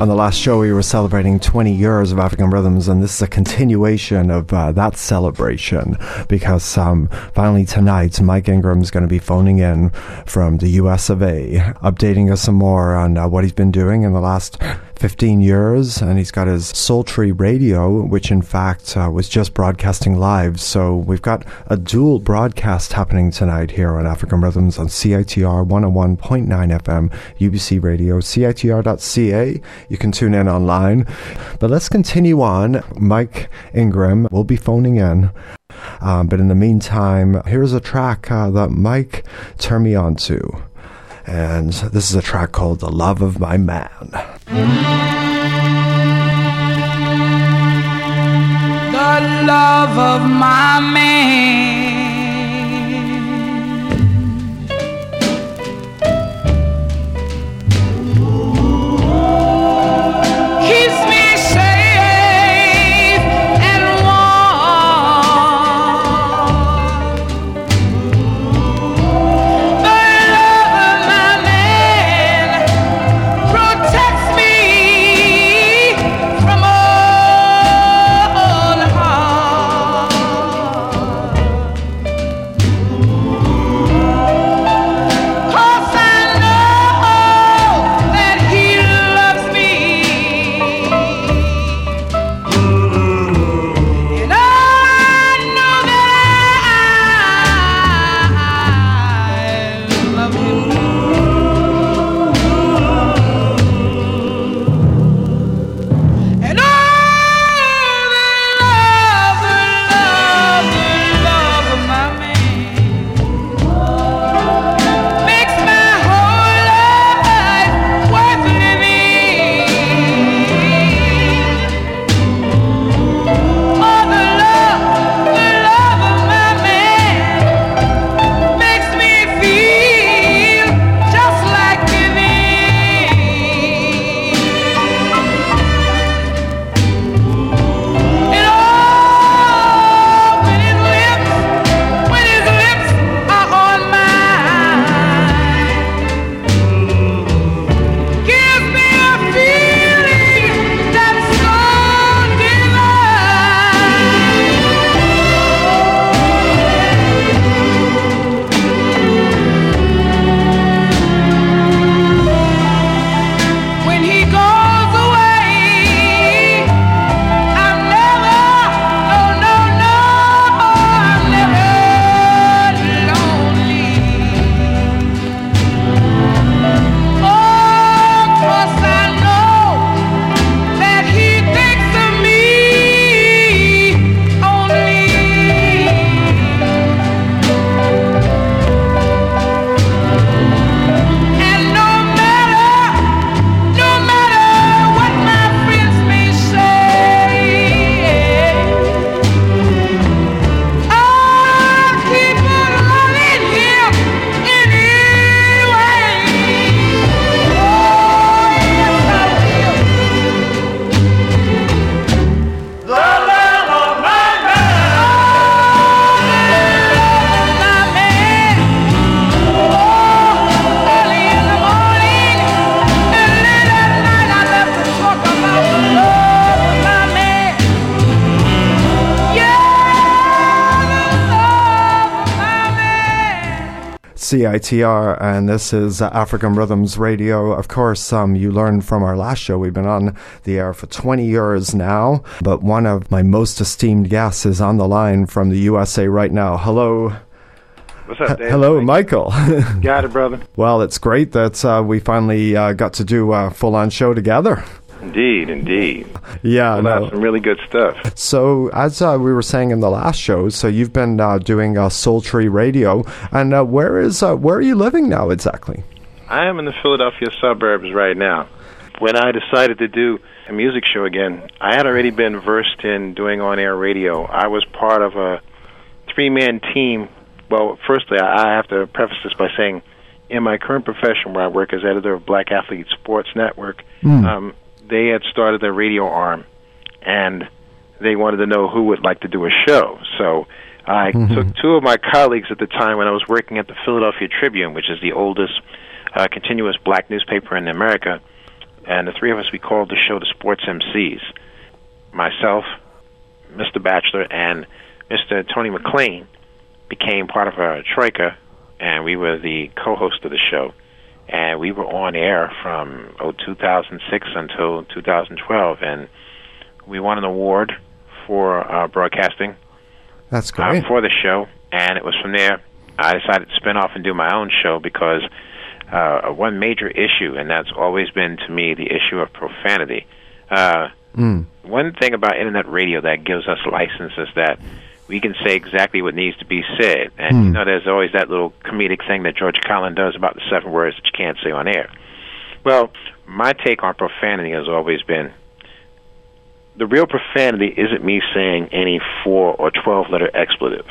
On the last show, we were celebrating 20 years of African Rhythms, and this is a continuation of uh, that celebration because um, finally tonight, Mike Ingram is going to be phoning in from the US of A, updating us some more on uh, what he's been doing in the last 15 years, and he's got his Sultry Radio, which in fact uh, was just broadcasting live. So we've got a dual broadcast happening tonight here on African Rhythms on CITR 101.9 FM, UBC Radio, CITR.ca. You can tune in online. But let's continue on. Mike Ingram will be phoning in. Um, but in the meantime, here's a track uh, that Mike turned me on to. And this is a track called The Love of My Man. The love of my man. CITR, and this is African Rhythms Radio. Of course, um, you learned from our last show. We've been on the air for 20 years now, but one of my most esteemed guests is on the line from the USA right now. Hello. What's up, Dave? Hello, Michael. Got it, brother. well, it's great that uh, we finally uh, got to do a full on show together. Indeed, indeed. Yeah, well, no. that's some really good stuff. So, as uh, we were saying in the last show, so you've been uh, doing uh, Sultry Radio, and uh, where is uh, where are you living now exactly? I am in the Philadelphia suburbs right now. When I decided to do a music show again, I had already been versed in doing on-air radio. I was part of a three-man team. Well, firstly, I have to preface this by saying, in my current profession, where I work as editor of Black Athlete Sports Network, Mm. um, they had started their radio arm, and they wanted to know who would like to do a show. So I Mhm. took two of my colleagues at the time when I was working at the Philadelphia Tribune, which is the oldest uh, continuous black newspaper in America. and the three of us we called the show the Sports MCs. Myself, Mr. Bachelor, and Mr. Tony McLean became part of a troika, and we were the co-host of the show. And we were on air from oh, 2006 until 2012, and we won an award for uh, broadcasting That's uh, great. for the show, and it was from there I decided to spin off and do my own show because uh, one major issue, and that's always been to me the issue of profanity. Uh, Mm. one thing about internet radio that gives us license is that we can say exactly what needs to be said. And Hmm. you know, there's always that little comedic thing that George Carlin does about the seven words that you can't say on air. Well, my take on profanity has always been the real profanity isn't me saying any four or twelve letter expletive.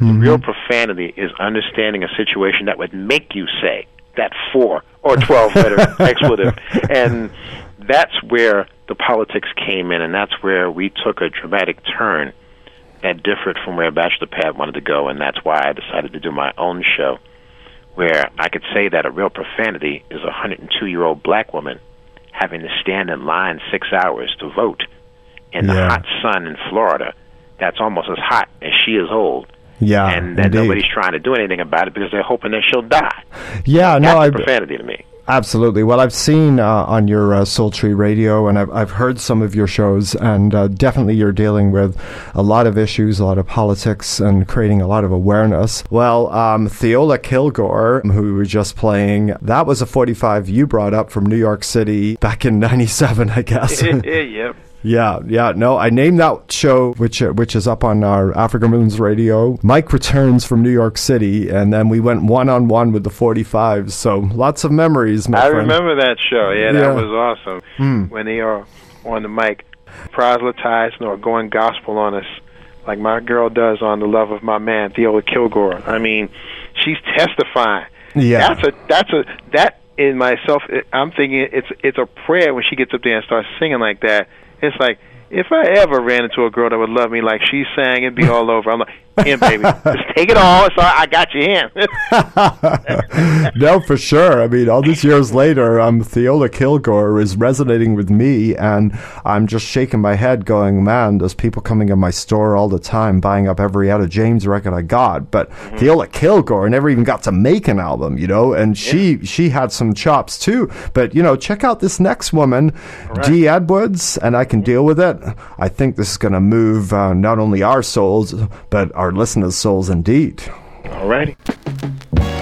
The real profanity is understanding a situation that would make you say that four or twelve letter expletive. And that's where the politics came in and that's where we took a dramatic turn that differed from where Bachelor Pad wanted to go and that's why I decided to do my own show where I could say that a real profanity is a 102 year old black woman having to stand in line six hours to vote in the hot sun in Florida that's almost as hot as she is old Yeah, and that indeed. nobody's trying to do anything about it because they're hoping that she'll die. Yeah, no, That's I profanity to me. Absolutely. Well, I've seen uh, on your uh, Sultry Radio, and I've I've heard some of your shows, and uh, definitely you're dealing with a lot of issues, a lot of politics, and creating a lot of awareness. Well, um, Theola Kilgore, who we were just playing, that was a 45 you brought up from New York City back in '97, I guess. yep. Yeah, yeah. No, I named that show, which uh, which is up on our Africa Moons Radio. Mike returns from New York City, and then we went one on one with the 45s. So lots of memories, my I friend. remember that show. Yeah, Yeah. that was awesome. Hmm. When they are on the mic, proselytizing or going gospel on us, like my girl does on the love of my man Theola Kilgore. I mean, she's testifying. Yeah. that's a that's a that in myself. I'm thinking it's it's a prayer when she gets up there and starts singing like that. It's like if I ever ran into a girl that would love me like she sang, it'd be all over. I'm like, in baby, just take it all. So I got you in. no, for sure. I mean, all these years later, um, Theola Kilgore is resonating with me, and I'm just shaking my head, going, "Man, there's people coming in my store all the time, buying up every Etta James record I got." But Theola Kilgore never even got to make an album, you know, and she she had some chops too. But you know, check out this next woman, Dee Edwards, and I can deal with it. I think this is going to move uh, not only our souls, but our listeners' souls indeed. Alrighty. Oh,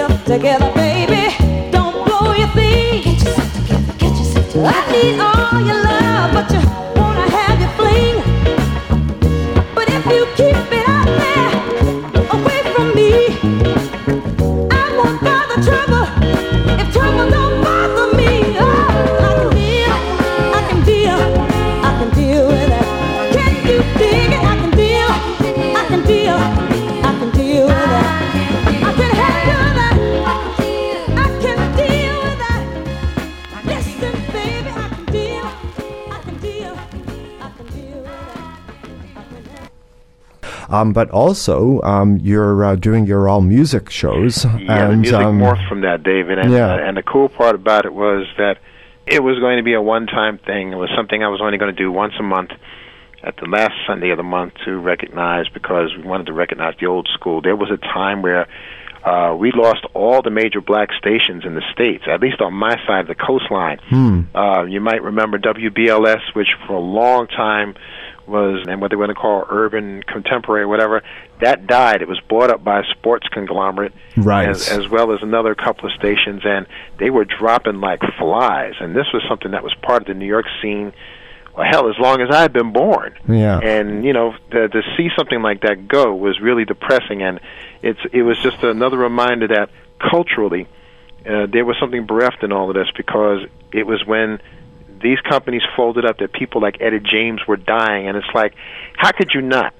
yourself together, baby. Don't blow your thing. Get yourself together, get yourself together. I need Um, but also, um, you're uh, doing your all music shows. Yeah, and, the music um, morphed from that, David. And, yeah. uh, and the cool part about it was that it was going to be a one-time thing. It was something I was only going to do once a month at the last Sunday of the month to recognize because we wanted to recognize the old school. There was a time where uh, we lost all the major black stations in the states, at least on my side of the coastline. Hmm. Uh, you might remember WBLS, which for a long time was, and what they want to call urban contemporary, whatever, that died. It was bought up by a sports conglomerate, Right. as, as well as another couple of stations, and they were dropping like flies. And this was something that was part of the New York scene. Well, hell, as long as I've been born. Yeah. And you know, to, to see something like that go was really depressing, and it's it was just another reminder that culturally uh, there was something bereft in all of this because it was when these companies folded up that people like Etta James were dying, and it's like, how could you not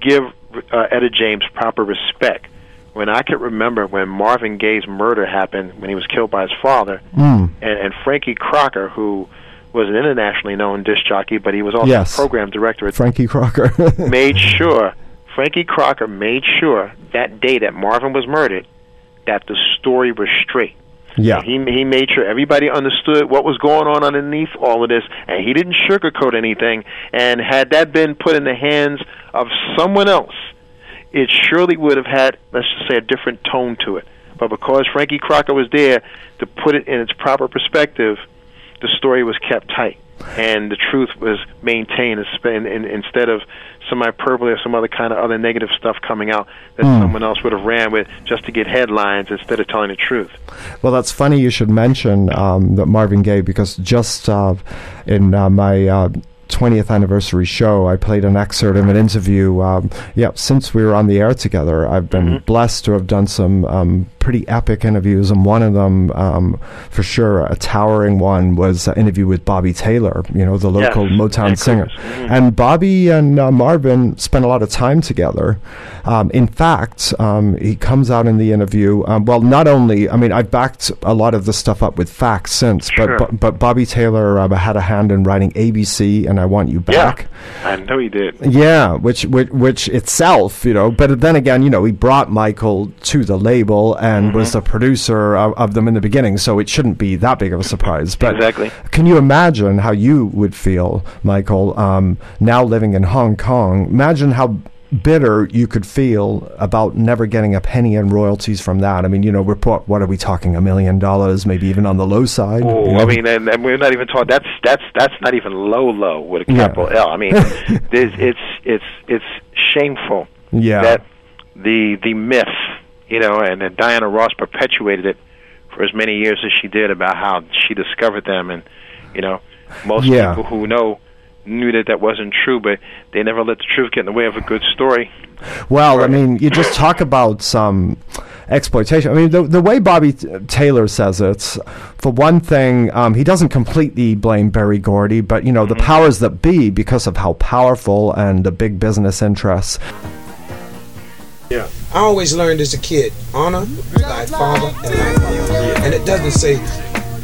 give uh, Etta James proper respect? When I could remember when Marvin Gaye's murder happened, when he was killed by his father, Mm. and, and Frankie Crocker, who was an internationally known disc jockey, but he was also Yes. a program director at Frankie Crocker. made sure Frankie Crocker made sure that day that Marvin was murdered that the story was straight. Yeah. He he made sure everybody understood what was going on underneath all of this, and he didn't sugarcoat anything. And had that been put in the hands of someone else, it surely would have had, let's just say, a different tone to it. But because Frankie Crocker was there to put it in its proper perspective, the story was kept tight, and the truth was maintained inspe- in- in- instead of some hyperbole or some other kind of other negative stuff coming out that someone else would have ran with just to get headlines instead of telling the truth. Well, that's funny you should mention um, that Marvin Gaye because just uh, in uh, my uh, 20th anniversary show, I played an excerpt of an interview. Um, yeah, since we were on the air together, I've been Mm-hmm. blessed to have done some um, pretty epic interviews, and one of them, um, for sure, a towering one, was an interview with Bobby Taylor, you know, the Yes, local Motown Vancouver. singer. Mhm. And Bobby and uh, Marvin spent a lot of time together. Um, in fact, um, he comes out in the interview. Um, well, not only, I mean, I've backed a lot of the stuff up with facts since, Sure. but, but but Bobby Taylor uh, had a hand in writing ABC and I Want You Back. Yeah, I know he did. Yeah, which, which which itself, you know, but then again, you know, he brought Michael to the label and was Mm-hmm. the producer of, of them in the beginning, so it shouldn't be that big of a surprise. But Exactly. can you imagine how you would feel, Michael, um, now living in Hong Kong? Imagine how bitter you could feel about never getting a penny in royalties from that. I mean, you know, we're po- what are we talking? A million dollars, maybe even on the low side. Oh, you Oh, know? I mean, and, and we're not even talking. That's that's that's not even low low with a Yeah. capital L. I mean, it's it's it's shameful yeah, that the the myth, you know, and that Diana Ross perpetuated it for as many years as she did about how she discovered them, and you know, most Yeah. people who know knew that that wasn't true, but they never let the truth get in the way of a good story. Well, I mean, you just talk about some exploitation. I mean, the, the way Bobby Taylor says it, for one thing, um, he doesn't completely blame Berry Gordy, but, you know, the powers that be, because of how powerful and the big business interests. Yeah. I always learned as a kid, honor thy father and thy mother. And it doesn't say,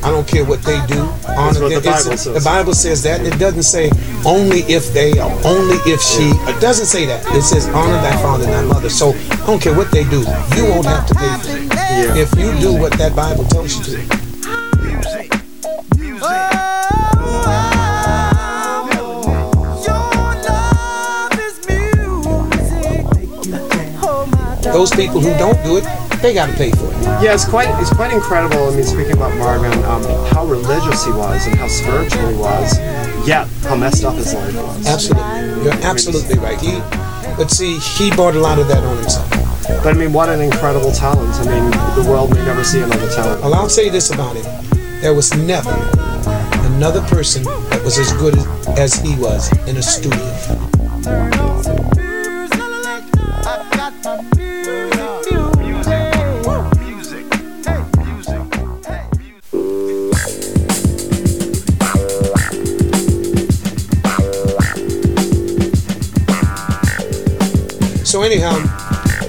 I don't care what they do. Honor what the Bible says. The Bible says that. It doesn't say only if they or only if she. It doesn't say that. It says honor thy father and thy mother. So I don't care what they do. You won't have to pay for it. If you do what that Bible tells you to. Those people who don't do it, they got to pay for it. Yeah, it's quite it's quite incredible. I mean, speaking about Marvin, um, how religious he was and how spiritual he was, yet how messed up his life was. Absolutely. You're absolutely right. He, but see, he brought a lot of that on himself. But I mean, what an incredible talent. I mean, the world may never see another talent. Well, I'll say this about him. There was never another person that was as good as he was in a studio. So anyhow,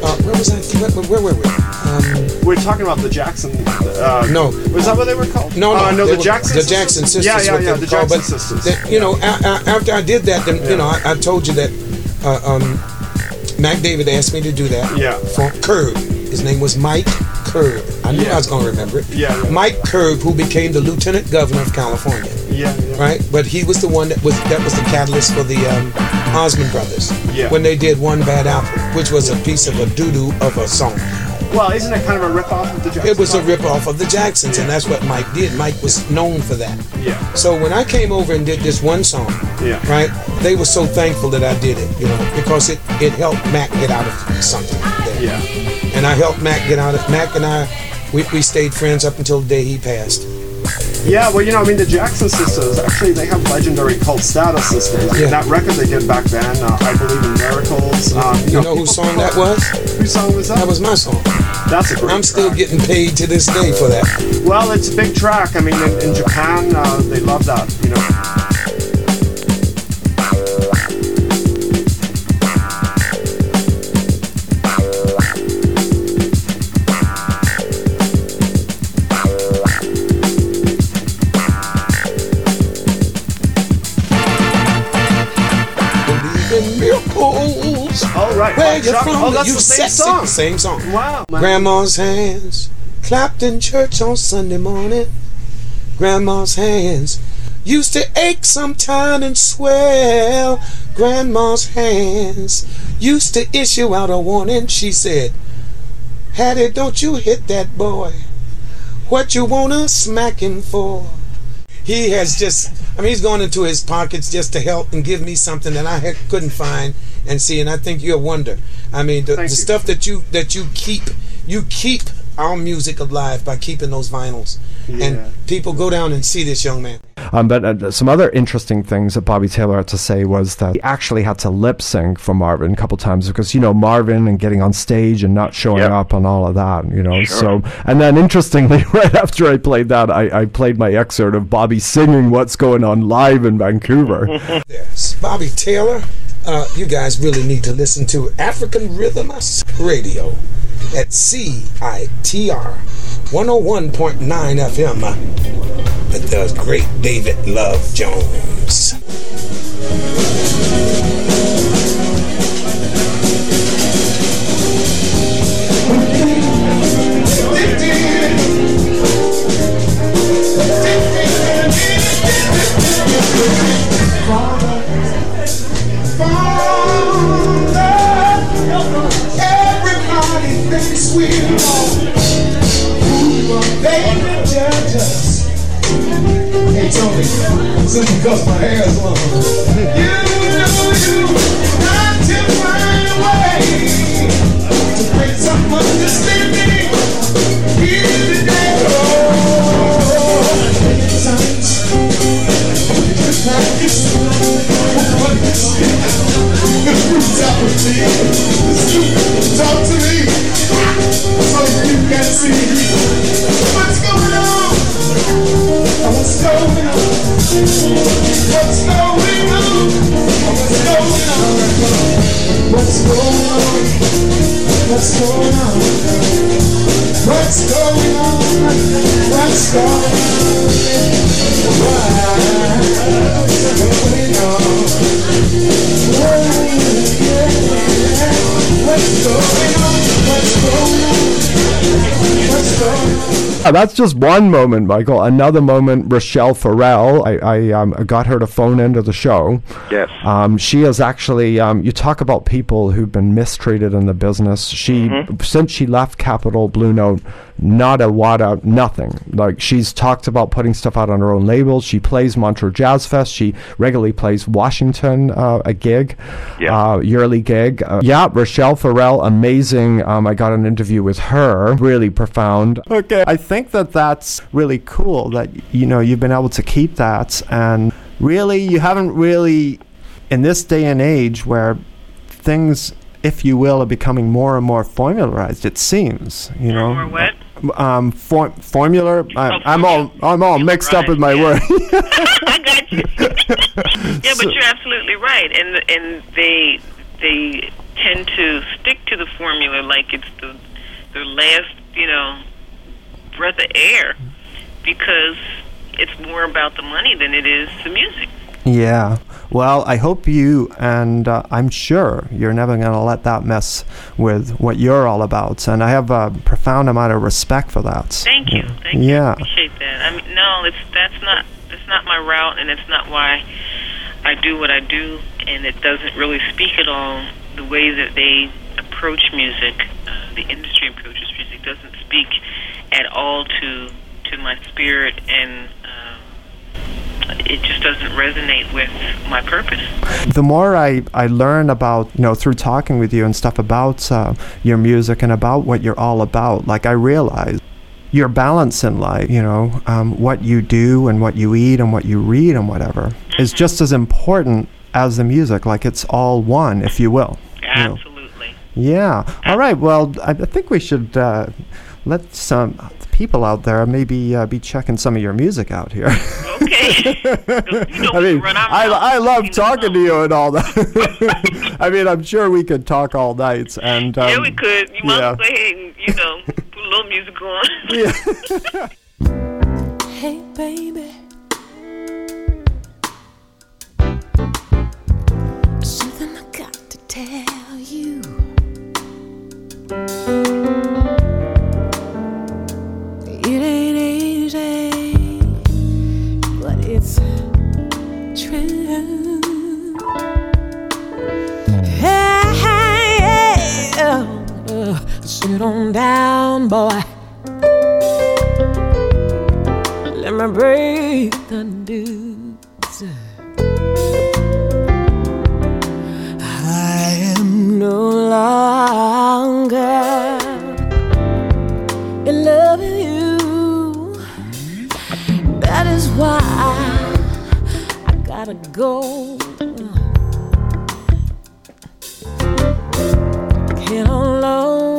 uh, where was I? Where, where were we? Um, We're talking about the Jackson. Uh, No. Was that what they were called? no, no, Uh, no, the were- Jackson. the Jackson sisters. Yeah, yeah, yeah. The called, Jackson but sisters. that- you know, a- a- after I did that, then you know, I, I told you that uh, um, Mac David asked me to do that. Yeah. For Curb, his name was Mike Curb. I knew Yeah. I was going to remember it. Yeah, yeah. Mike Curb, who became the Lieutenant Governor of California. Yeah, yeah. right? But he was the one that was that was the catalyst for the um, Osmond Brothers Yeah. when they did One Bad Apple, which was a piece of a doo doo of a song. Well, isn't it kind of a rip off of the Jackson? It was a rip off of the Jacksons, and that's what Mike did. Mike was known for that. Yeah. So when I came over and did this one song, Yeah. right, they were so thankful that I did it, you know, because it it helped Mac get out of something. There. Yeah. And I helped Mac get out of Mac and I. We, we stayed friends up until the day he passed. Yeah, well, you know, I mean, the Jackson sisters, actually, they have legendary cult status sisters. Yeah. That record they did back then, uh, I Believe in Miracles. Um, You know whose song that was? Whose song was that? That was my song. That's a great I'm still track. getting paid to this day for that. Well, it's a big track. I mean, in, in Japan, uh, they love that, you know. All right. Where oh, you Chuck- from? Oh, that's you the same sexy- song. Same song. Wow. man. Grandma's hands clapped in church on Sunday morning. Grandma's hands used to ache sometime and swell. Grandma's hands used to issue out a warning. She said, Hattie, don't you hit that boy. What you wanna smack him for? He has just, I mean, he's going into his pockets just to help and give me something that I had, couldn't find and see. And I think you'll wonder. I mean, the, the stuff that you that you keep, you keep our music alive by keeping those vinyls. Yeah. And people go down and see this young man. Um, but uh, some other interesting things that Bobby Taylor had to say was that he actually had to lip sync for Marvin a couple times because you know Marvin and getting on stage and not showing Yep. up and all of that, you know. Sure. So and then interestingly, right after I played that, I, I played my excerpt of Bobby singing "What's Going On" live in Vancouver. There's Bobby Taylor. Uh, you guys really need to listen to African Rhythm Radio at CITR 101.9 FM with the great David Love Jones. Tony, simply because my hair is long. You know you to find a way to some understanding here today. Oh, me. Talk to me. So you can see what's going on. What's going on? What's going on? What's going on? What's going on? What's going on? What's going on? What's going on? What's going on? Yeah, that's just one moment, Michael. Another moment, Rachelle Ferrell. I, I um, got her to phone into the show. Yes. Um, she is actually, um, you talk about people who've been mistreated in the business. She, since she left Capitol Blue Note, not a wad out, nothing. Like she's talked about putting stuff out on her own label. She plays Montreux Jazz Fest. She regularly plays Washington, uh, a gig, Yeah. uh, yearly gig. Uh, yeah, Rachelle Ferrell, amazing. Um, I got an interview with her, really profound. Okay, I think that that's really cool that you know you've been able to keep that, and really you haven't really in this day and age where things, if you will, are becoming more and more formularized. It seems, you know. Um, for, formula. I, I'm all I'm all mixed up with my yeah. word. I got you. yeah, but you're absolutely right, and and they they tend to stick to the formula like it's the the last, you know, breath of air because it's more about the money than it is the music. Yeah. Well, I hope you and uh, I'm sure you're never going to let that mess with what you're all about. And I have a profound amount of respect for that. Thank you. Thank you. Yeah. I appreciate that. I mean, no, it's that's not that's not my route, and it's not why I do what I do, and it doesn't really speak at all the way that they approach music. Uh, the industry approaches music doesn't speak at all to to my spirit, and it just doesn't resonate with my purpose. the more I, I learn about, you know, through talking with you and stuff about uh, your music and about what you're all about, like I realize your balance in life, you know, um, what you do and what you eat and what you read and whatever is just as important as the music. Like it's all one, if you will. you know. Absolutely. Yeah. All right. Well, I, I think we should uh, let some people out there maybe uh, be checking some of your music out here. Okay. You know I mean, I, I love talking to you and all that. I mean, I'm sure we could talk all night. And um, yeah, we could. You might yeah. as well go ahead and, you know, put a little music on. Yeah. Hey, baby. Something I got to tell you. It ain't easy, but it's true. Hey, oh, uh, sit on down, boy. Let me break the news. I am no longer why I gotta go. Can't alone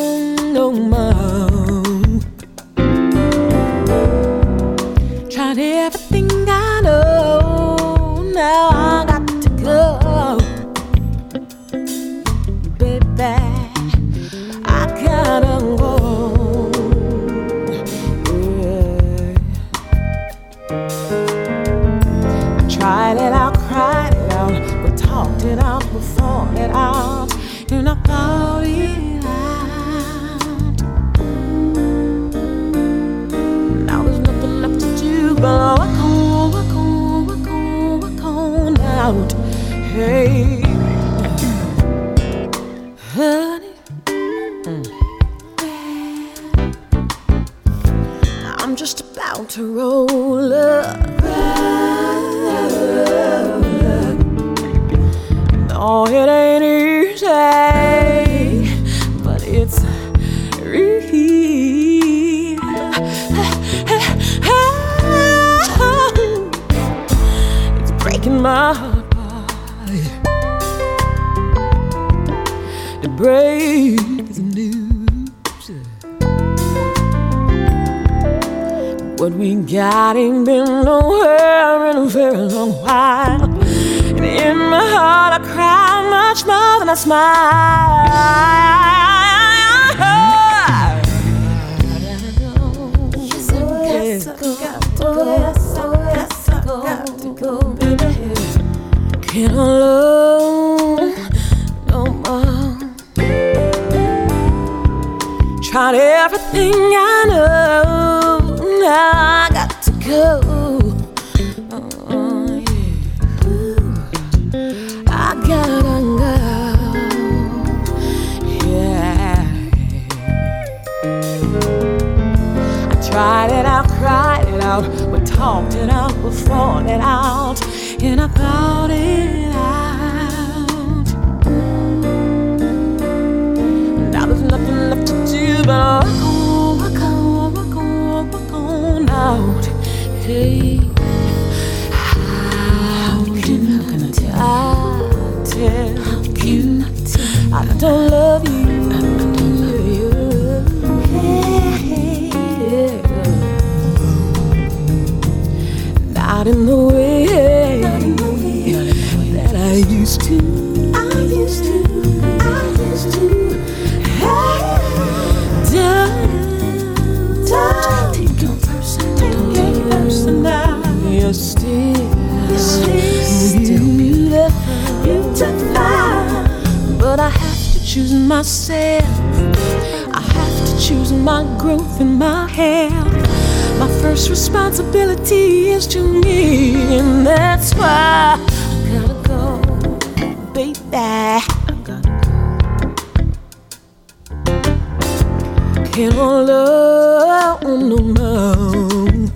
Can't hold on no more.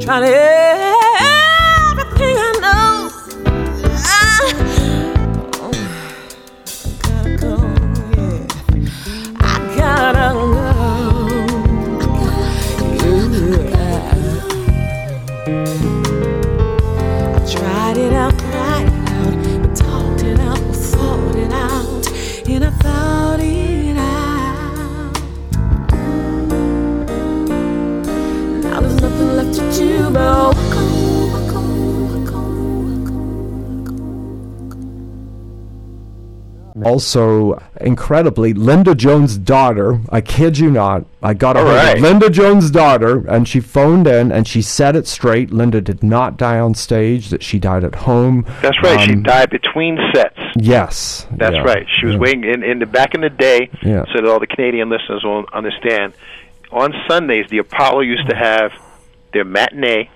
Trying everything Also, incredibly, Linda Jones' daughter, I kid you not, I got a All hold of right. Linda Jones' daughter, and she phoned in and she said it straight. Linda did not die on stage, that she died at home. That's right. she Um, died between sets. Yes. That's yeah, right. She was yeah. waiting in, in the back in the day, Yeah. so that all the Canadian listeners will understand. On Sundays, the Apollo used to have their matinee.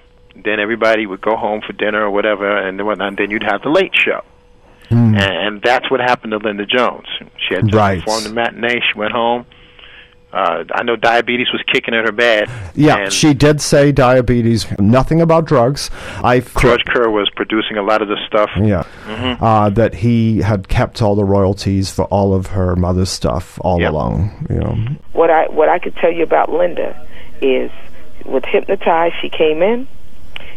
Then everybody would go home for dinner or whatever, and whatnot. And then you'd have the late show. And, and that's what happened to Linda Jones. She had just. Right. performed the matinee. She went home. Uh, I know diabetes was kicking at her bad. Yeah, she did say diabetes, nothing about drugs. I George Kerr was producing a lot of this stuff. Yeah. Mhm. Uh, that he had kept all the royalties for all of her mother's stuff all Yep. along. You know. What I what I could tell you about Linda is with hypnotized she came in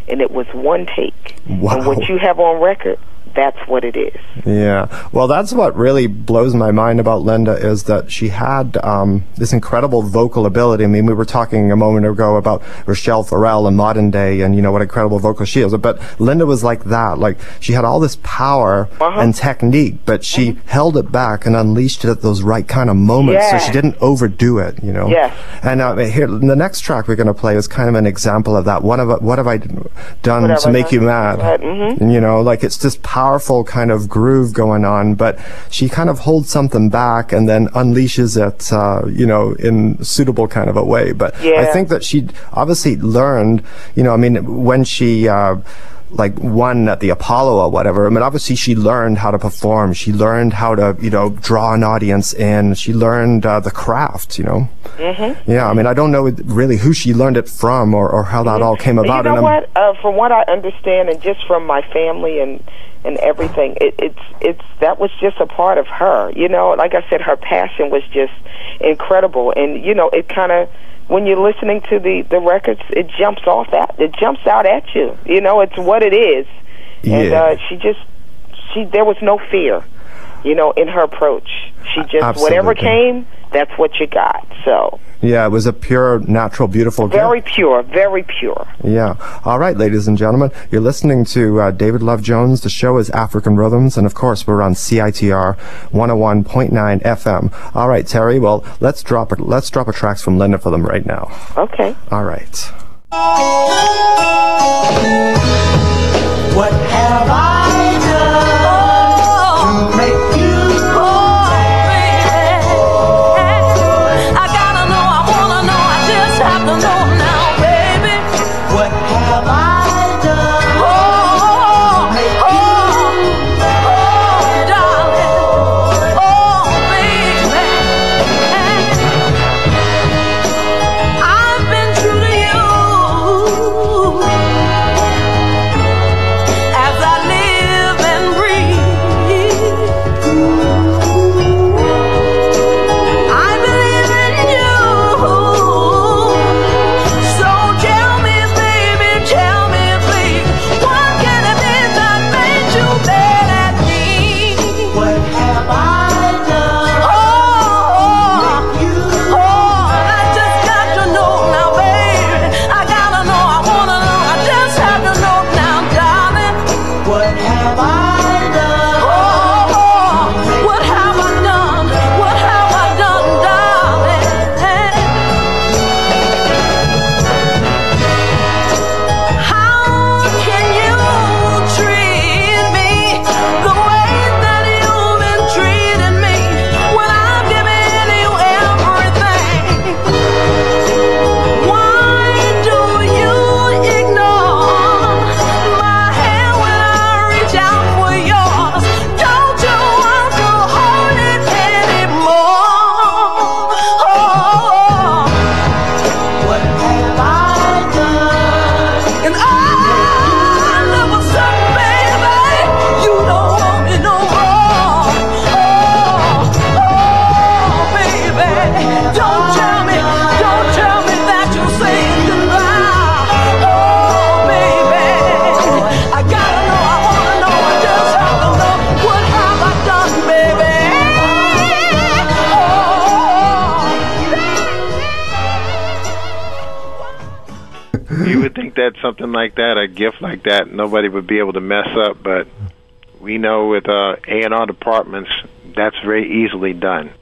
and it was one take. Wow. And what you have on record, that's what it is. Yeah. Well, that's what really blows my mind about Linda is that she had um, this incredible vocal ability. I mean, we were talking a moment ago about Rachelle Ferrell in modern day and, you know, what incredible vocal she is. But Linda was like that. Like, she had all this power Uh-huh. and technique, but she held it back and unleashed it at those right kind of moments. Yeah. So she didn't overdo it, you know? Yes. And uh, here, the next track we're going to play is kind of an example of that. What have, what have I done What have to I make you mad? make you know, like it's this powerful kind of groove going on, but she kind of holds something back and then unleashes it, uh, you know, in suitable kind of a way. But I think that she obviously learned, you know, I mean, when she, uh, like won at the Apollo or whatever. I mean, obviously she learned how to perform. She learned how to, you know, draw an audience in. She learned uh, the craft, you know. Mm-hmm. Yeah, I mean, I don't know really who she learned it from or, or how that all came about. You know what? Uh, from what I understand, and just from my family and and everything, it, it's it's that was just a part of her. You know, like I said, her passion was just incredible, and you know, it kind of when you're listening to the the records, it jumps off at it jumps out at you. You know, it's what it is, and uh, she just she there was no fear, you know, in her approach. She just whatever came, that's what you got. So yeah, it was a pure, natural, beautiful gift. very pure, very pure. Yeah. All right, ladies and gentlemen, you're listening to uh, David Love Jones. The show is African Rhythms, and of course, we're on CITR 101.9 FM. All right, Terry. Well, let's drop a, let's drop a tracks from Linda for them right now. Okay. All right. What have I like that, a gift like that, nobody would be able to mess up. But we know with uh, A and R departments, that's very easily done.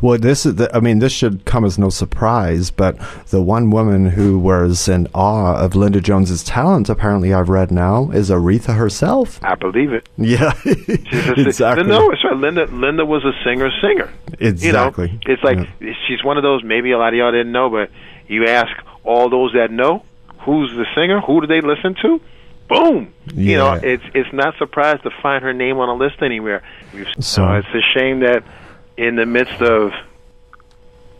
Well, this is. The, I mean, this should come as no surprise. But the one woman who was in awe of Linda Jones's talent, apparently, I've read now, is Aretha herself. I believe it. Yeah, exactly. No, it's right. Linda. Linda was a singer. Singer. Exactly. You know, it's like she's one of those. Maybe a lot of y'all didn't know, but you ask all those that know who's the singer, who do they listen to? Boom. You know, it's it's not surprised to find her name on a list anywhere. We've, So- uh, it's a shame that in the midst of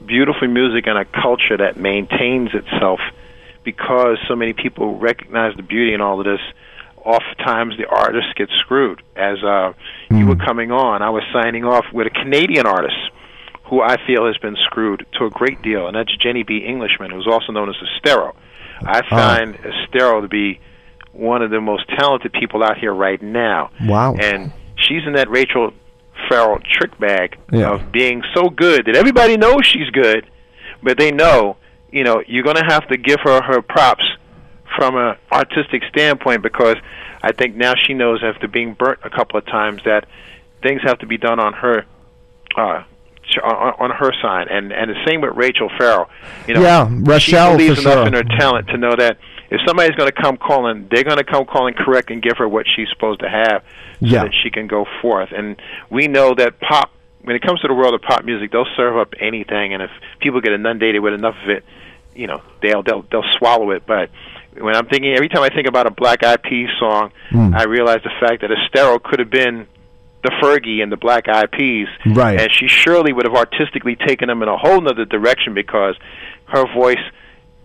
beautiful music and a culture that maintains itself because so many people recognize the beauty in all of this oftentimes the artist gets screwed as uh you were coming on i was signing off with a canadian artist who i feel has been screwed to a great deal and that's Jenny-Bea Englishman who's also known as Esthero i find Esthero to be one of the most talented people out here right now Wow. and she's in that Rachelle Ferrell trick bag Yeah. of being so good that everybody knows she's good but they know you know you're going to have to give her her props from an artistic standpoint because I think now she knows after being burnt a couple of times that things have to be done on her uh on, on her side and and the same with Rachelle Ferrell you know Yeah, she Rachel, believes enough sure. in her talent to know that if somebody's going to come calling they're going to come calling correct and give her what she's supposed to have so Yeah. that she can go forth and we know that pop when it comes to the world of pop music they'll serve up anything and if people get inundated with enough of it you know they'll they'll they'll swallow it but when I'm thinking every time I think about a Black Eyed Peas song, Hmm. I realize the fact that Esthero could have been the Fergie and the Black Eyed Peas, Right. and she surely would have artistically taken them in a whole nother direction because her voice.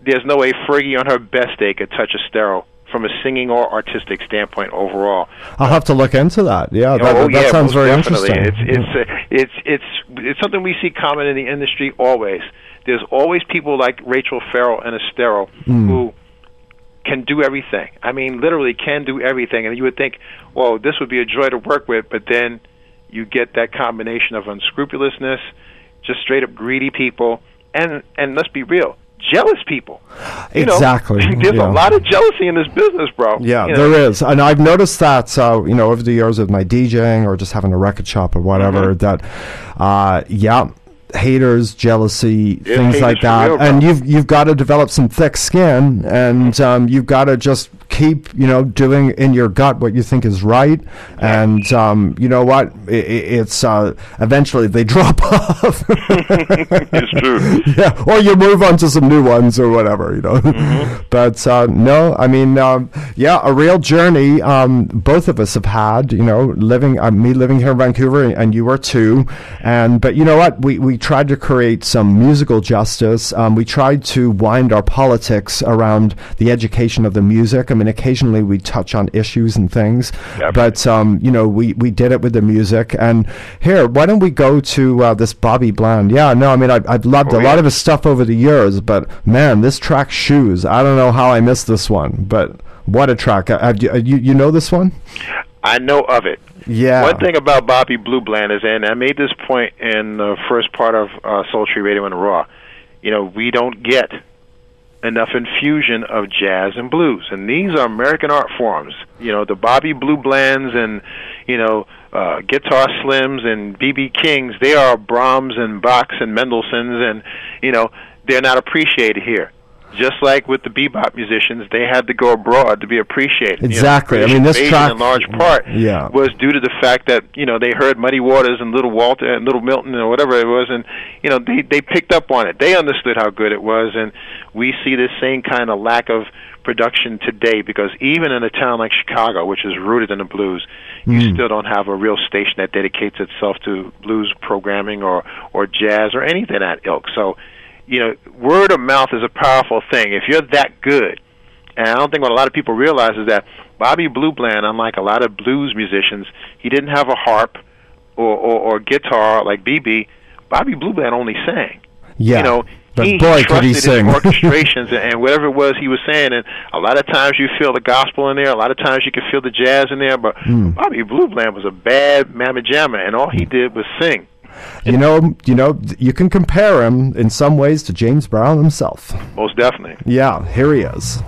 There's no way Fergie on her best day could touch Esthero from a singing or artistic standpoint overall. I'll have to look into that. Yeah, that, oh that yeah, sounds very definitely. interesting. It's it's, uh, it's it's it's something we see common in the industry always. There's always people like Rachelle Ferrell and Esthero Mm. who can do everything. I mean, literally can do everything. And you would think, well, this would be a joy to work with, but then you get that combination of unscrupulousness, just straight up greedy people, and and let's be real, jealous people. You know, Exactly, there's yeah. a lot of jealousy in this business, bro. Yeah, You know? there is, and I've noticed that. so, you know, over the years with my DJing or just having a record shop or whatever, Mm-hmm. that, uh, yeah, haters, jealousy, Yeah, things like that, and you've you've got to develop some thick skin, and um, you've got to just keep, you know, doing in your gut what you think is right, and um, you know what, I i it's uh, eventually they drop off. it's true. yeah, or you move on to some new ones or whatever, you know. Mm-hmm. but uh, no, I mean, um, yeah, a real journey. Um, both of us have had, you know, living uh, me living here in Vancouver, and you were too. And but you know what, we we tried to create some musical justice. Um, we tried to wind our politics around the education of the music. I mean, occasionally we touch on issues and things, Yep. but um, you know, we we did it with the music. And here, why don't we go to uh, this Bobby Bland? Yeah, no, I mean, I, I've loved Oh, a yeah. lot of his stuff over the years, but man, this track "Shoes." I don't know how I missed this one, but what a track! Uh, have you, uh, you you know this one? I know of it. Yeah. One thing about Bobby Blue Bland is, and I made this point in the first part of uh, Tree Radio and Raw. You know, we don't get enough infusion of jazz and blues, and these are American art forms. You know, the Bobby Blue Blands and you know uh, Guitar Slims and BB Kings. They are Brahms and Bachs and Mendelssohns, and you know they're not appreciated here. Just like with the bebop musicians, they had to go abroad to be appreciated. You know, Exactly. I mean, this track- in large part Yeah. was due to the fact that you know they heard Muddy Waters and Little Walter and Little Milton or whatever it was, and you know they they picked up on it. They understood how good it was, and we see this same kind of lack of production today because even in a town like Chicago, which is rooted in the blues, you Mm. still don't have a real station that dedicates itself to blues programming or or jazz or anything that ilk. So, you know, word of mouth is a powerful thing. If you're that good, and I don't think what a lot of people realize is that Bobby Blue Bland, unlike a lot of blues musicians, he didn't have a harp or, or, or guitar like BB. Bobby Blue Bland only sang. Yeah. You know, But he boy, could trusted he sing. orchestrations and, whatever it was he was saying. And a lot of times you feel the gospel in there. A lot of times you can feel the jazz in there. But Hmm. Bobby Blue Bland was a bad mamma jamma, and all he did was sing. You know, you know, you can compare him in some ways to James Brown himself. Most definitely. Yeah, here he is.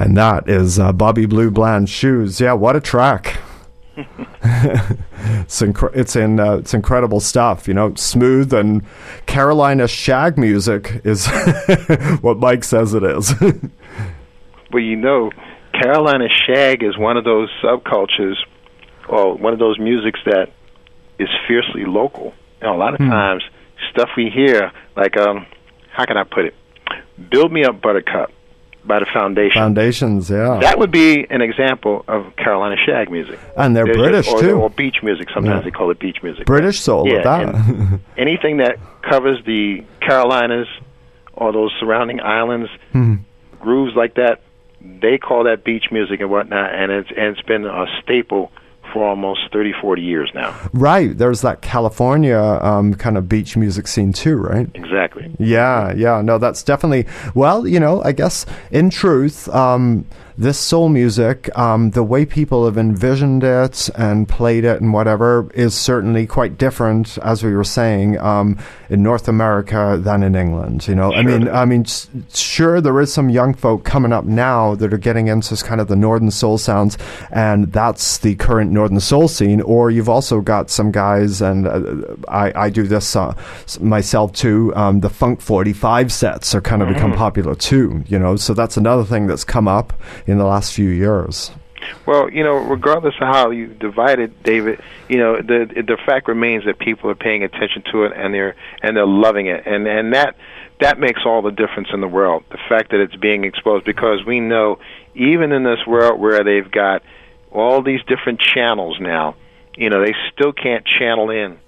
And that is uh, Bobby Blue Bland's Shoes. Yeah, what a track. it's inc- it's in uh, it's incredible stuff, you know, smooth and Carolina shag music is what Mike says it is. Well, you know, Carolina shag is one of those subcultures, or one of those musics that is fiercely local. You know, a lot of times, stuff we hear, like, um, how can I put it? "Build Me Up, Buttercup" by the Foundation. Foundations, yeah. That would be an example of Carolina shag music. And they're There's British, or, too. or beach music. Sometimes Yeah. they call it beach music. British soul yeah, that. anything that covers the Carolinas or those surrounding islands, Hmm. grooves like that, they call that beach music and whatnot, and it's and it's been a staple for almost 30, 40 years now. Right, there's that California um, kind of beach music scene too, right? Exactly. Yeah, yeah, no, that's definitely. Well, you know, I guess in truth, um, this soul music, um, the way people have envisioned it and played it and whatever, is certainly quite different, as we were saying, um, in North America than in England. You know, I mean, I mean, s- sure, there is some young folk coming up now that are getting into kind of the northern soul sounds, and that's the current northern soul scene. Or you've also got some guys, and uh, I, I do this uh, myself too. Um, the funk forty five sets are kind of become Mhm. popular too. You know, so that's another thing that's come up in the last few years. Well, you know, regardless of how you divide it, David, you know, the the fact remains that people are paying attention to it and they're and they're loving it, and and that that makes all the difference in the world. The fact that it's being exposed, because we know even in this world where they've got all these different channels now, you know, they still can't channel in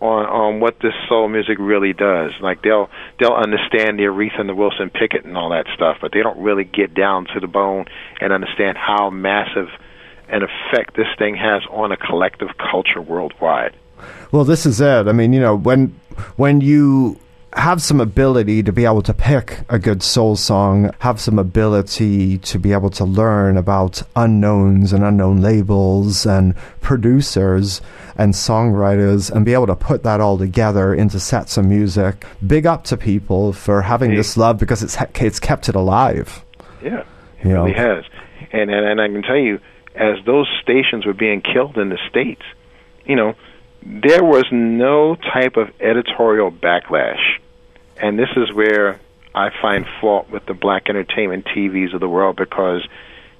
on on what this soul music really does. Like they'll they'll understand the Aretha and the Wilson Pickett and all that stuff, but they don't really get down to the bone and understand how massive an effect this thing has on a collective culture worldwide. Well, this is it. I mean, you know, when when you have some ability to be able to pick a good soul song, have some ability to be able to learn about unknowns and unknown labels and producers and songwriters and be able to put that all together into sets of music. Big up to people for having this love because it's it's kept it alive. Yeah, You know. really has. And, and and I can tell you, as those stations were being killed in the states, you know, there was no type of editorial backlash, and this is where I find fault with the black entertainment TVs of the world because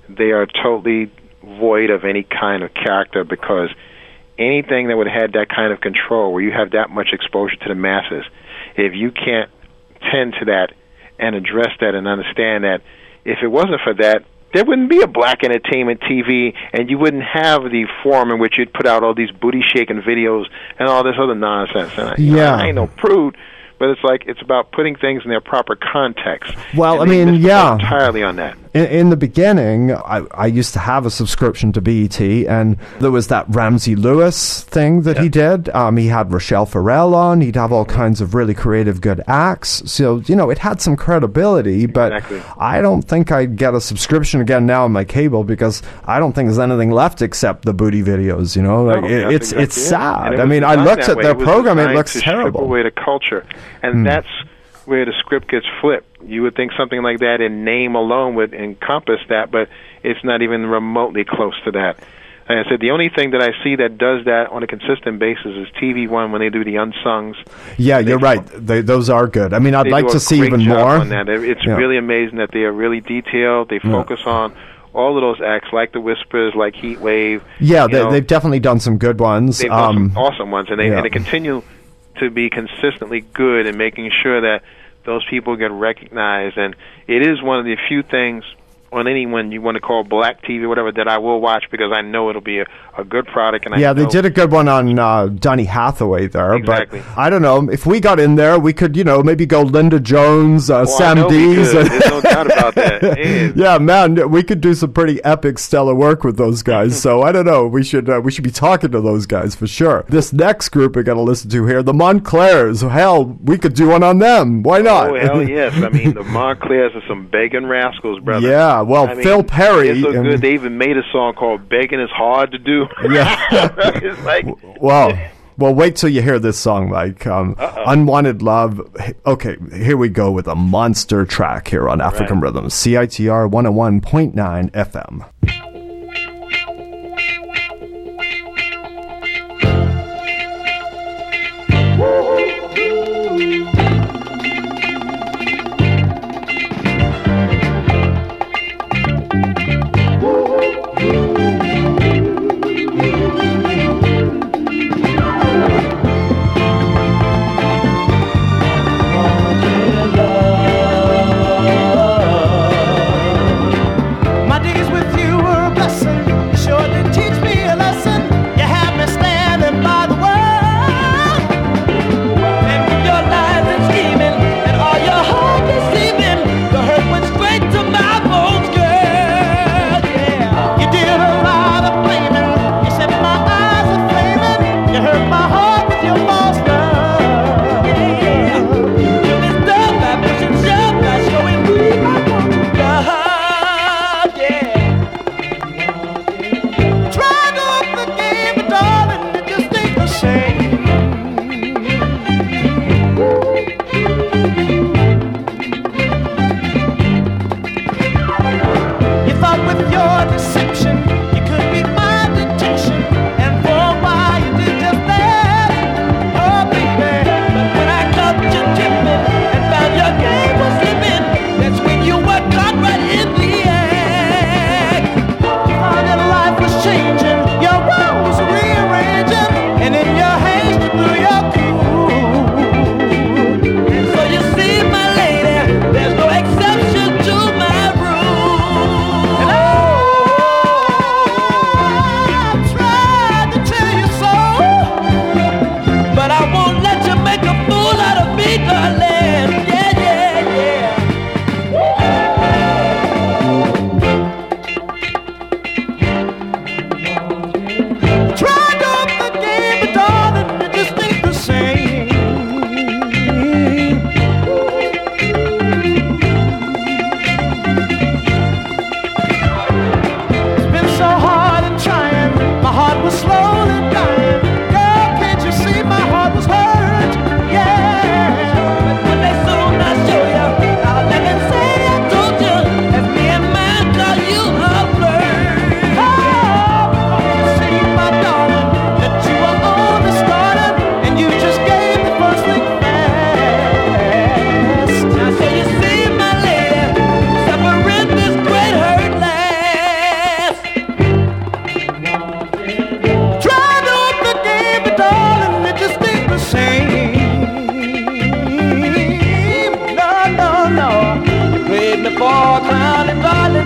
they are totally void of any kind of character because anything that would have had that kind of control where you have that much exposure to the masses if you can't tend to that and address that and understand that if it wasn't for that there wouldn't be a black entertainment TV, and you wouldn't have the forum in which you'd put out all these booty shaking videos and all this other nonsense. And I, you know, Yeah. I ain't no prude, but it's like it's about putting things in their proper context. Well, I mean, yeah. entirely on that. In, in the beginning, I, I used to have a subscription to BET, and there was that Ramsey Lewis thing that he did. Um, he had Rachelle Ferrell on. He'd have all kinds of really creative, good acts. So you know, it had some credibility. But Exactly. I don't think I'd get a subscription again now on my cable because I don't think there's anything left except the booty videos. You know, like No, it, it's exactly it's sad. It I mean, I looked at way. their program; it looks to terrible. Away the culture, and Hmm. that's where the script gets flipped. You would think something like that in name alone would encompass that, but it's not even remotely close to that. Like I said, the only thing that I see that does that on a consistent basis is TV One when they do the unsungs. Yeah, you're right. They, those are good. I mean, I'd like to see even more. On that. It's Yeah. really amazing that they are really detailed. They Yeah. focus on all of those acts, like the Whispers, like Heat Wave. Yeah, they, they've definitely done some good ones. They've done Um, some awesome ones, and they yeah. and they continue to be consistently good and making sure that those people get recognized. And it is one of the few things on anyone you want to call black TV, or whatever, that I will watch because I know it'll be a, a good product. And I yeah, they did a good one on uh, Donny Hathaway there, Exactly. but I don't know if we got in there, we could, you know, maybe go Linda Jones, uh, Oh, I Sam Dees. There's no doubt about that. Man. yeah, man, we could do some pretty epic, stellar work with those guys. so I don't know, we should uh, we should be talking to those guys for sure. This next group we're gonna listen to here, the Montclairs. Hell, we could do one on them. Why not? Oh hell yes! I mean the Montclairs are some begging rascals, brother. Yeah, well, I mean, Phil Perry They're so and- They even made a song called "Begging Is Hard to Do." Yeah. it's like Well, well, wait till you hear this song, Mike. Um, Unwanted Love. Okay, here we go with a monster track here on African Rhythms. CITR 101.9 FM.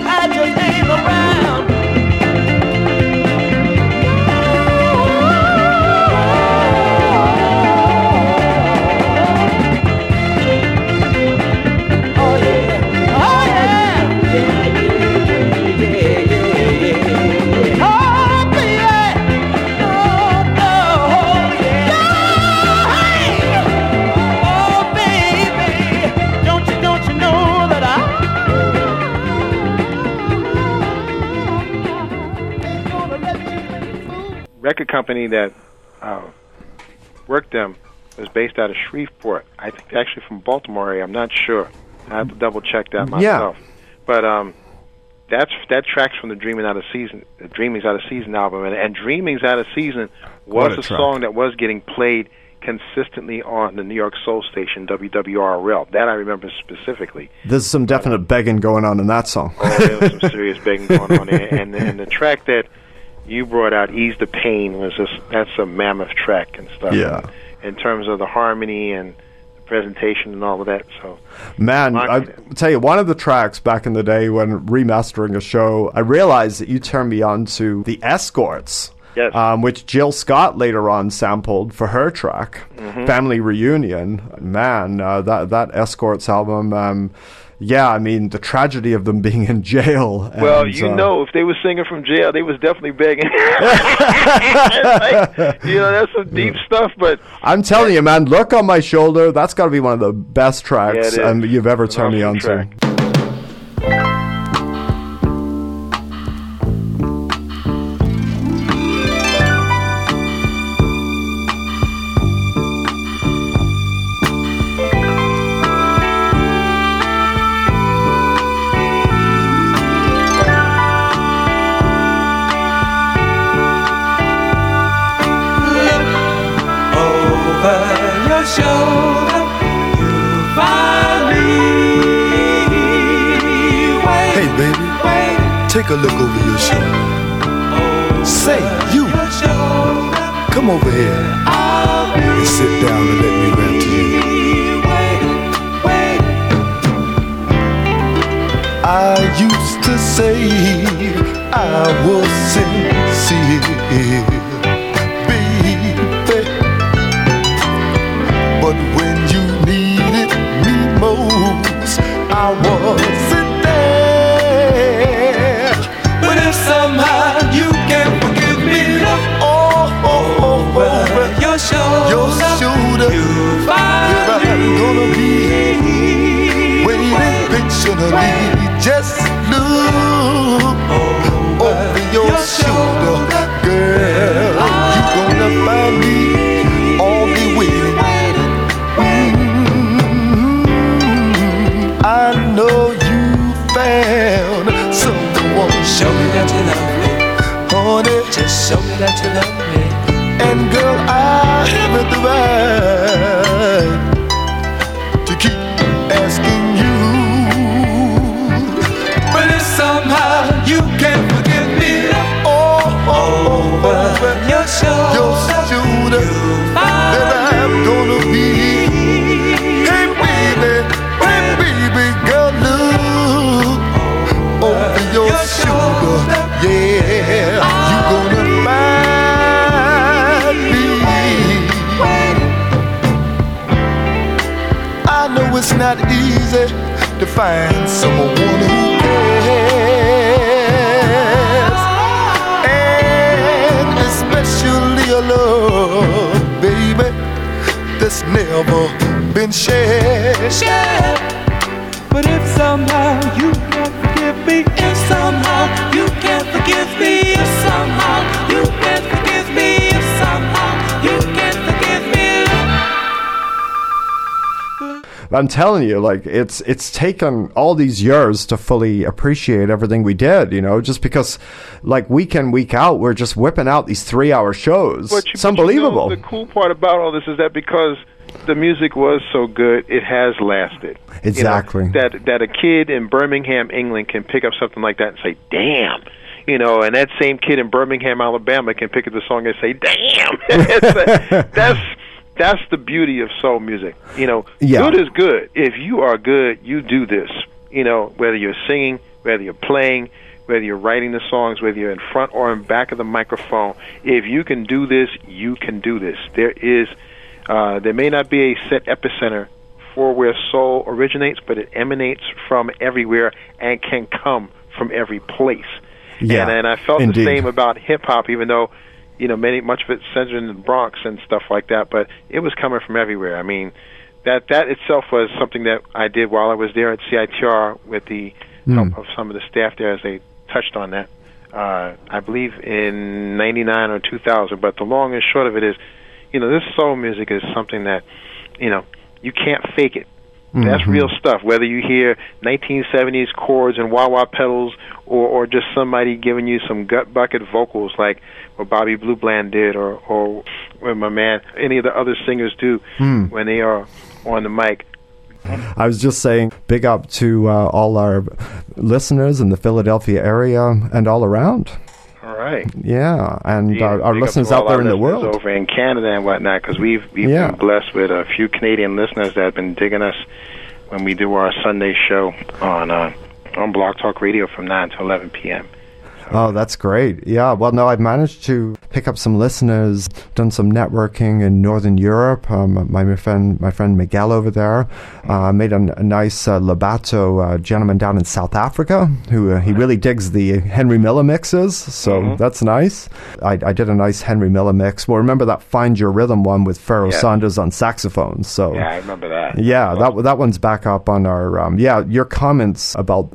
I company that uh, worked them was based out of Shreveport. I think actually from Baltimore. I'm not sure. I have to double check that myself. Yeah. But um, that's that track's from the Dreaming Out of Season, the Dreaming's Out of Season album, and, and Dreaming's Out of Season was a a, song that was getting played consistently on the New York Soul station WWRL. That I remember specifically. There's some definite begging going on in that song. Oh, there was some serious begging going on there, and and the track that you brought out, "Ease the Pain," was just that's a mammoth track and stuff. Yeah. In terms of the harmony and the presentation and all of that, so Man, I tell you, one of the tracks back in the day when remastering a show, I realized that you turned me on to the Escorts. Yes. Um, which Jill Scott later on sampled for her track, Mhm. "Family Reunion." Man, uh, that that Escorts album. Um, yeah, I mean the tragedy of them being in jail. Well, you uh, know, if they were singing from jail, they was definitely begging. Like, you know, that's some deep stuff. But I'm telling you, man, look on my shoulder. That's got to be one of the best tracks Yeah, um, you've ever It's turned me on awesome to. Take a look over your shoulder. Say, you, come over here and sit down and let me rap to you. I used to say I was sincere, I'm telling you, like it's it's taken all these years to fully appreciate everything we did. You know, just because, like week in week out, we're just whipping out these three hour shows. But you- it's but you know, unbelievable. the cool part about all this is that because the music was so good, it has lasted. You know, Exactly. that that a kid in Birmingham, England, can pick up something like that and say, "Damn." You know, and that same kid in Birmingham, Alabama, can pick up the song and say, "Damn!" Uh, that's that's the beauty of soul music. You know, Yeah. good is good. If you are good, you do this. You know, whether you're singing, whether you're playing, whether you're writing the songs, whether you're in front or in back of the microphone. If you can do this, you can do this. There is, uh, there may not be a set epicenter for where soul originates, but it emanates from everywhere and can come from every place. Yeah, and, and I felt indeed. the same about hip hop, even though you know many much of it centered in the Bronx and stuff like that. But it was coming from everywhere. I mean, that that itself was something that I did while I was there at CITR with the help of some of the staff there as they touched on that. Uh, I believe in '99 or 2000. But the long and short of it is, you know, this soul music is something that, you know, you can't fake it. That's Mhm. real stuff. Whether you hear 1970s chords and wah wah pedals, or or just somebody giving you some gut bucket vocals like what Bobby Blue Bland did, or or what my man any of the other singers do Hmm. when they are on the mic. I was just saying, big up to uh, all our listeners in the Philadelphia area and all around. All right. Yeah, and Yeah, uh, our listeners out there in the world. over in Canada and whatnot, because we've we've Yeah. been blessed with a few Canadian listeners that have been digging us when we do our Sunday show on uh, on Blog Talk Radio from nine to eleven p.m. Oh, that's great. Yeah. Well, no, I've managed to pick up some listeners, done some networking in Northern Europe. Um, my, my friend, my friend Miguel over there, uh, made a, a nice uh, Labato uh, gentleman down in South Africa who uh, he really digs the Henry Miller mixes. So Mhm. that's nice. I, I did a nice Henry Miller mix. Well, remember that Find Your Rhythm one with Pharoah Yeah. Sanders on saxophone. So Yeah, I remember that. yeah, that that one's back up on our. Um, yeah, your comments about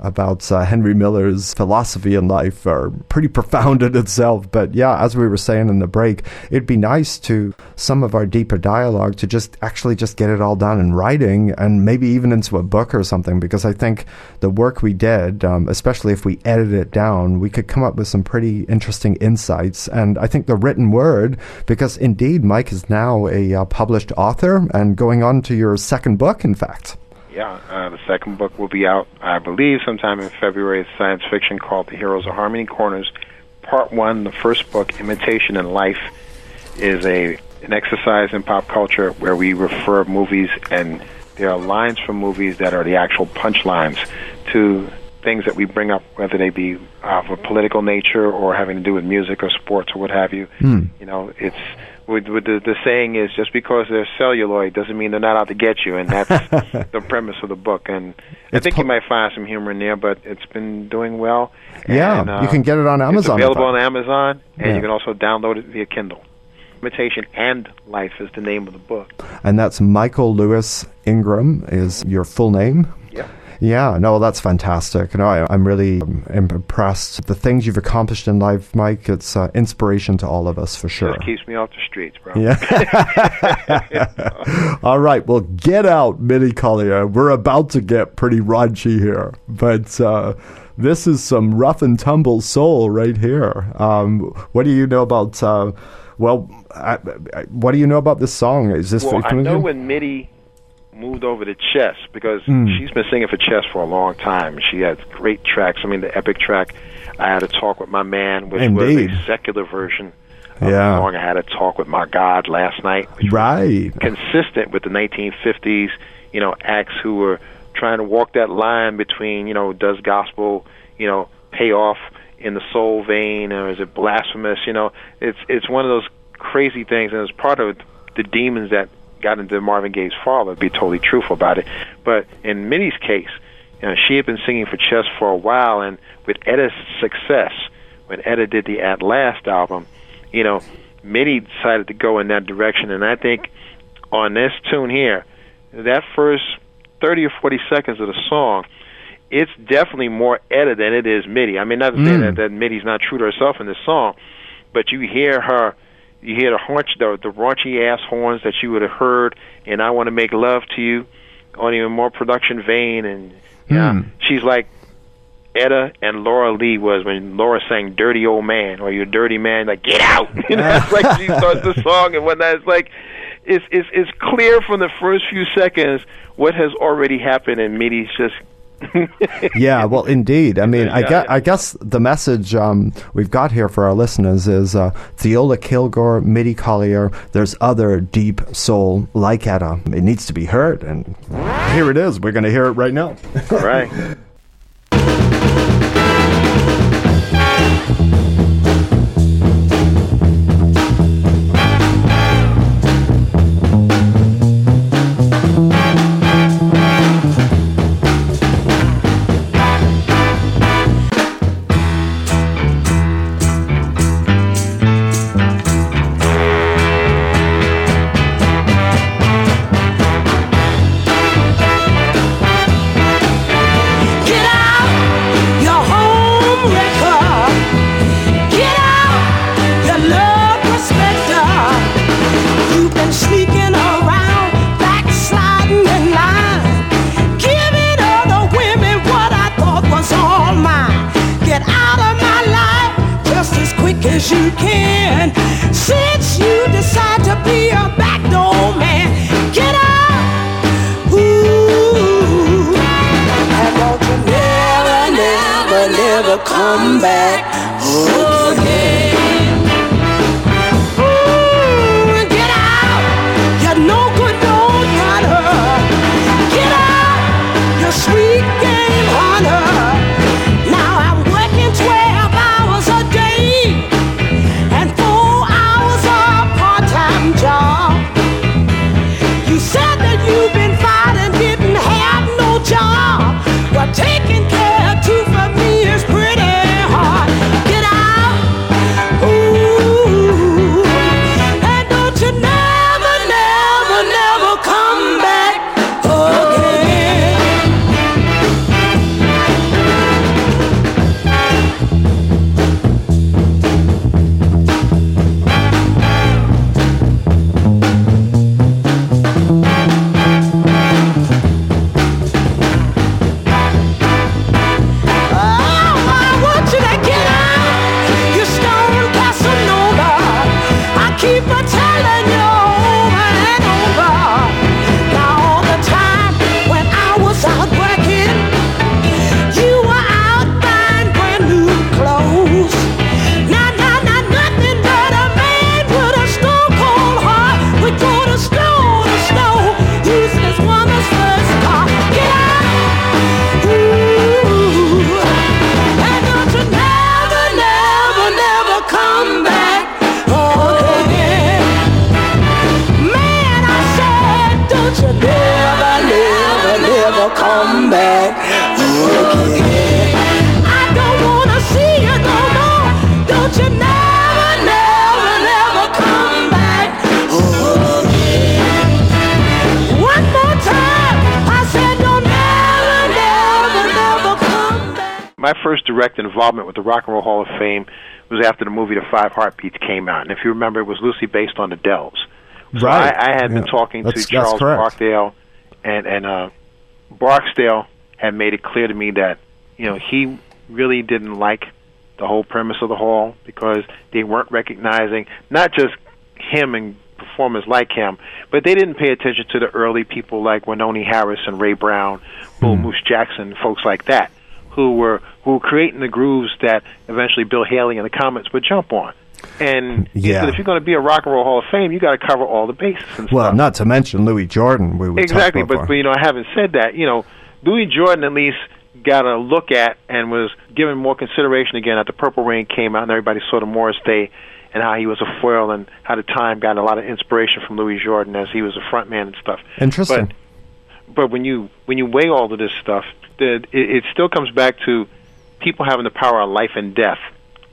about uh, Henry Miller's philosophy in life are pretty profound in itself. But yeah, as we were saying in the break, it'd be nice to some of our deeper dialogue to just actually just get it all down in writing and maybe even into a book or something. Because I think the work we did, um, especially if we edit it down, we could come up with some pretty interesting insights. And I think the written word, because indeed Mike is now a uh, published author and going on to your second book, in fact. Yeah, uh, the second book will be out, I believe, sometime in February. It's science fiction called The Heroes of Harmony Corners. Part one, the first book, Imitation in Life, is a an exercise in pop culture where we refer movies and there are lines from movies that are the actual punchlines to things that we bring up, whether they be of a political nature or having to do with music or sports or what have you. Hmm. You know, it's with, with the, the saying is just because they're celluloid doesn't mean they're not out to get you, and that's the premise of the book. And I It's think po- you might find some humor in there, but it's been doing well. Yeah, And, uh, you can get it on Amazon. It's available on Amazon, and Yeah. you can also download it via Kindle. Imitation and Life is the name of the book. And that's Michael Lewis Ingram is your full name. Yeah. No, that's fantastic. No, I, I'm really um, impressed. The things you've accomplished in life, Mike, it's uh, inspiration to all of us for sure. Just keeps me off the streets, bro. Yeah. All right. Well, get out, Mitty Collier. We're about to get pretty raunchy here, but uh, this is some rough and tumble soul right here. Um, what do you know about? Uh, well, I, I, what do you know about this song? Is this well, I know when Mitty moved over to Chess because Mm. she's been singing for Chess for a long time. She has great tracks. I mean, the epic track, I Had a Talk with My Man, which Indeed. was a secular version of Yeah. the song I Had to Talk with My God last night, right. consistent with the 1950s, you know, acts who were trying to walk that line between, you know, does gospel, you know, pay off in the soul vein or is it blasphemous? You know, it's it's one of those crazy things, and it's part of the demons that got into Marvin Gaye's father. To be totally truthful about it, but in Mitty's case, you know, she had been singing for Chess for a while, and with Etta's success, when Etta did the At Last album, you know, Minnie decided to go in that direction, and I think on this tune here, that first 30 or 40 seconds of the song, it's definitely more Etta than it is Mitty. I mean, not to say Mm. that, that Mitty's not true to herself in this song, but you hear her, you hear the haunch, the, the raunchy ass horns that you would have heard, and I want to make love to you, on even more production vein, and yeah, Hmm. she's like Etta and Laura Lee was when Laura sang "Dirty Old Man" or "You Dirty Man," like get out. you know, it's like she starts the song and whatnot. It's like it's it's it's clear from the first few seconds what has already happened, and Mitty's just yeah, well, indeed. I mean, I guess. I guess the message um, we've got here for our listeners is uh, Theola Kilgore, Mitty Collier. There's other deep soul like Etta. It needs to be heard, and here it is. We're going to hear it right now. all right. come back again. Direct involvement with the Rock and Roll Hall of Fame was after the movie The Five Heartbeats came out, and if you remember, it was loosely based on the Dells. So Right. I, I had been talking That's- to Charles. Barksdale, and and uh, Barksdale had made it clear to me that you know he really didn't like the whole premise of the hall because they weren't recognizing not just him and performers like him, but they didn't pay attention to the early people like Wynonie Harris and Roy Brown, Bull Hmm. Moose Jackson, folks like that, who were who were creating the grooves that eventually Bill Haley and the Comets would jump on. And he Yeah. said, if you're going to be a Rock and Roll Hall of Fame, you got to cover all the bases and Well, stuff. not to mention Louis Jordan. We, exactly, about but, but you know, having said that, you know, Louis Jordan at least got a look at and was given more consideration again after the Purple Rain came out and everybody saw the Morris Day and how he was a foil and how the time got a lot of inspiration from Louis Jordan as he was a front man and stuff. Interesting. But but when you when you weigh all of this stuff, the, it, it still comes back to people having the power of life and death,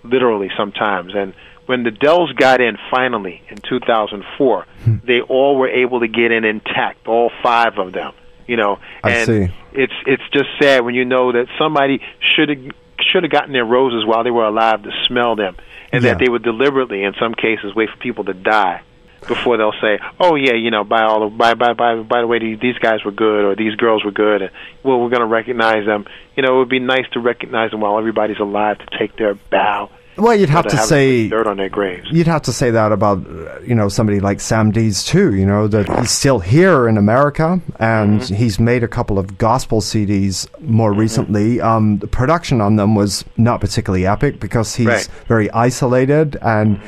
literally sometimes. And when the Dells got in finally in 2004, Hmm. they all were able to get in intact, all five of them. You know, I and see. it's it's just sad when you know that somebody should have should have gotten their roses while they were alive to smell them, and Yeah. that they would deliberately, in some cases, wait for people to die before they'll say, "Oh yeah, you know, by all the, by by by by the way, these, these guys were good or these girls were good, and well, we're going to recognize them." You know, it would be nice to recognize them while everybody's alive to take their bow. Well, you'd have to say dirt on their graves. You'd have to say that about you know somebody like Sam Dees too. You know that he's still here in America and Mm-hmm. he's made a couple of gospel CDs more recently. Um, the production on them was not particularly epic because he's Right. very isolated and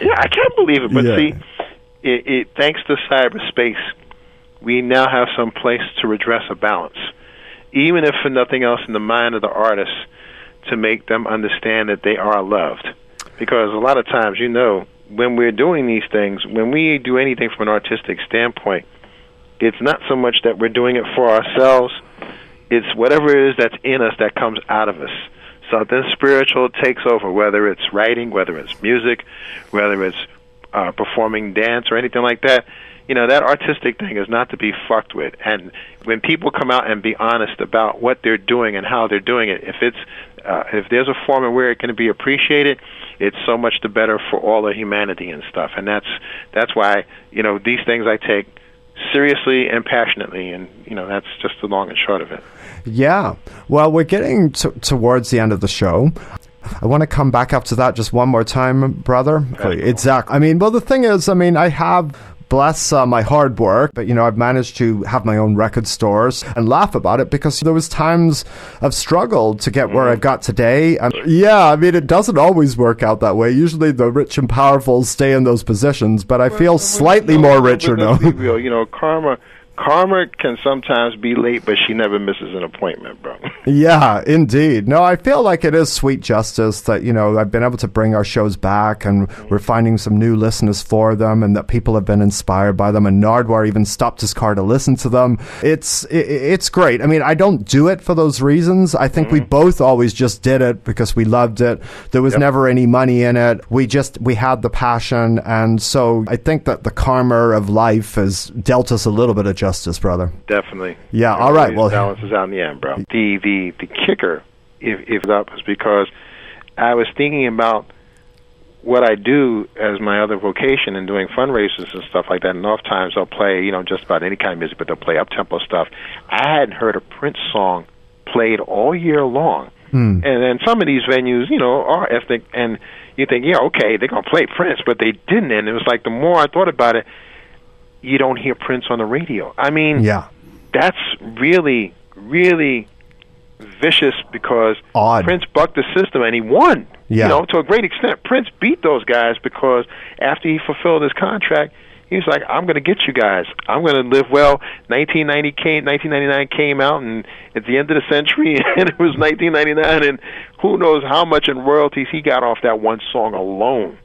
Yeah, I can't believe it, but Yeah. see, it, it thanks to cyberspace, we now have some place to redress a balance, even if for nothing else in the mind of the artist, to make them understand that they are loved. Because a lot of times, you know, when we're doing these things, when we do anything from an artistic standpoint, it's not so much that we're doing it for ourselves, it's whatever it is that's in us that comes out of us. Something spiritual takes over, whether it's writing, whether it's music, whether it's uh, performing dance or anything like that. You know, that artistic thing is not to be fucked with. And when people come out and be honest about what they're doing and how they're doing it, if it's uh, if there's a form of where it can be appreciated, it's so much the better for all of humanity and stuff. And that's that's why you know these things I take seriously and passionately, and you know that's just the long and short of it. Yeah. Well, we're getting to, towards the end of the show. I want to come back up to that just one more time, brother. Exactly. I mean, well, the thing is, I mean, I have. Bless uh, my hard work, but you know I've managed to have my own record stores and laugh about it because there was times I've struggled to get where I've got today. And yeah, I mean it doesn't always work out that way. Usually the rich and powerful stay in those positions, but I feel slightly more richer now. let's be real, you know, karma. Karma can sometimes be late, but she never misses an appointment, bro. Yeah, indeed. No, I feel like it is sweet justice that, you know, I've been able to bring our shows back and we're finding some new listeners for them and that people have been inspired by them and Nardwuar even stopped his car to listen to them. It's i it's great. I mean, I don't do it for those reasons. I think we mm-hmm. both always just did it because we loved it. There was never any money in it. We just we had the passion and so I think that the karma of life has dealt us a little bit of justice, brother. Definitely. Yeah, all right. Well, balances out in the end, bro. The the the kicker, if if that was because I was thinking about what I do as my other vocation and doing fundraisers and stuff like that. And oftentimes they'll play, you know, just about any kind of music, but they'll play up tempo stuff. I hadn't heard a Prince song played all year long. Hmm. And then some of these venues, you know, are ethnic, and you think, yeah, okay, they're gonna play Prince, but they didn't. And it was like the more I thought about it, you don't hear Prince on the radio. I mean, Yeah. that's really, really vicious because Odd. Prince bucked the system and he won. Yeah. You know, to a great extent. Prince beat those guys because after he fulfilled his contract, he was like, "I'm going to get you guys. I'm going to live well." 1990 came, 1999 came out, and at the end of the century, and it was 1999, and who knows how much in royalties he got off that one song alone.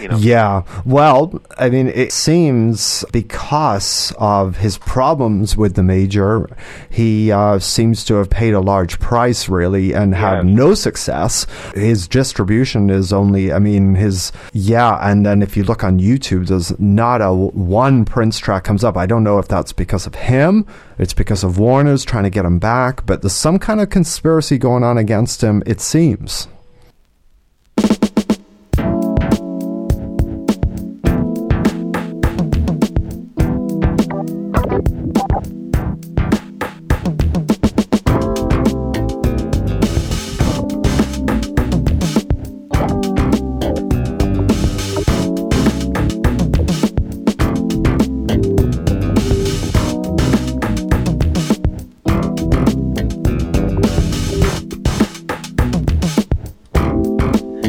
You know. Yeah. Well, I mean, it seems because of his problems with the major, he uh, seems to have paid a large price, really, and had no success. His distribution is only, I mean, his, yeah. And then if you look on YouTube, there's not a one Prince track comes up. I don't know if that's because of him, it's because of Warner's trying to get him back, but there's some kind of conspiracy going on against him, it seems.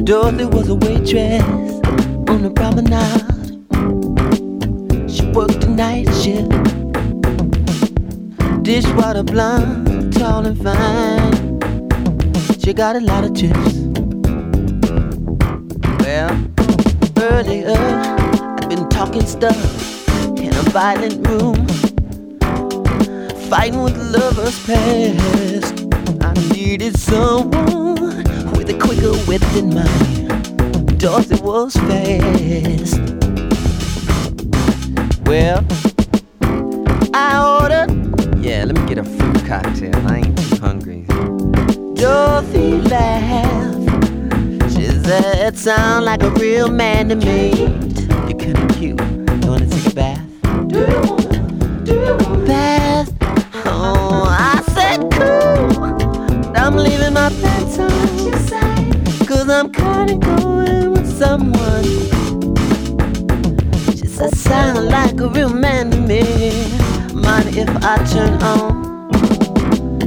Dorothy was a waitress on the promenade. She worked the night shift. Dishwater blonde, tall and fine. She got a lot of chips. Well, earlier I've been talking stuff in a violent room, fighting with lovers past. I needed someone quicker wit than mine. Dorothy was fast. Well, I ordered. Yeah, let me get a fruit cocktail. I ain't too hungry. Dorothy laughed. She said, "Sound like a real man to me. You're kinda cute. You wanna take a bath? Someone. She said, sound like a real man to me. Mind if I turn on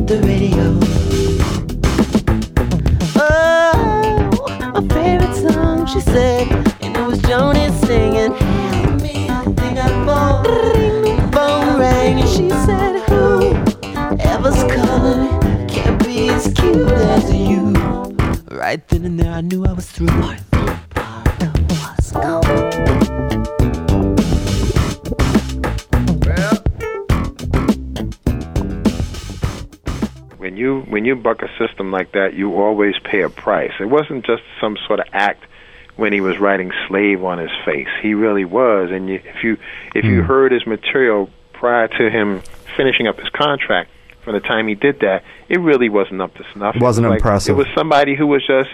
the radio? Like that, you always pay a price. It wasn't just some sort of act when he was writing "slave" on his face. He really was, and you, if you if you hmm. heard his material prior to him finishing up his contract, from the time he did that, it really wasn't up to snuff. It Wasn't was like- impressive. It was somebody who was just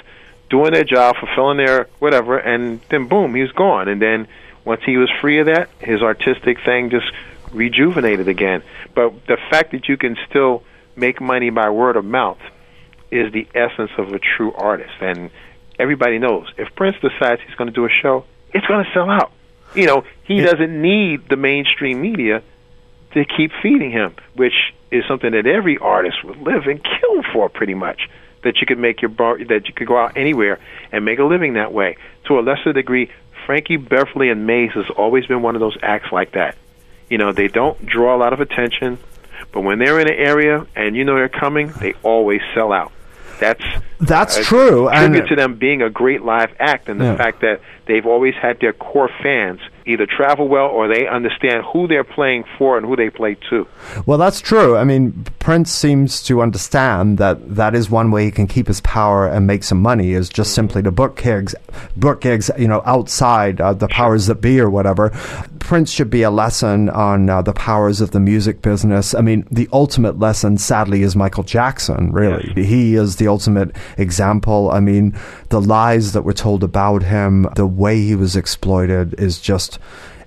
doing their job, fulfilling their whatever, and then boom, he was gone. And then once he was free of that, his artistic thing just rejuvenated again. But the fact that you can still make money by word of mouth, is the essence of a true artist. And everybody knows if Prince decides he's going to do a show, it's going to sell out. You know, he doesn't need the mainstream media to keep feeding him, which is something that every artist would live and kill for, pretty much. That you could make your bar, that you could go out anywhere and make a living that way. To a lesser degree, Frankie Beverly and Maze has always been one of those acts like that. You know, they don't draw a lot of attention, but when they're in an area and you know they're coming, they always sell out. That's That's a true, and- Tribute to them being a great live act and the Yeah. fact that they've always had their core fans either travel well or they understand who they're playing for and who they play to. Well, that's true. I mean, Prince seems to understand that that is one way he can keep his power and make some money is just simply to book gigs, book gigs, you know, outside uh, the powers that be or whatever. Prince should be a lesson on uh, the powers of the music business. I mean, the ultimate lesson, sadly, is Michael Jackson. Really, he is the ultimate example. I mean, the lies that were told about him, the way he was exploited, is just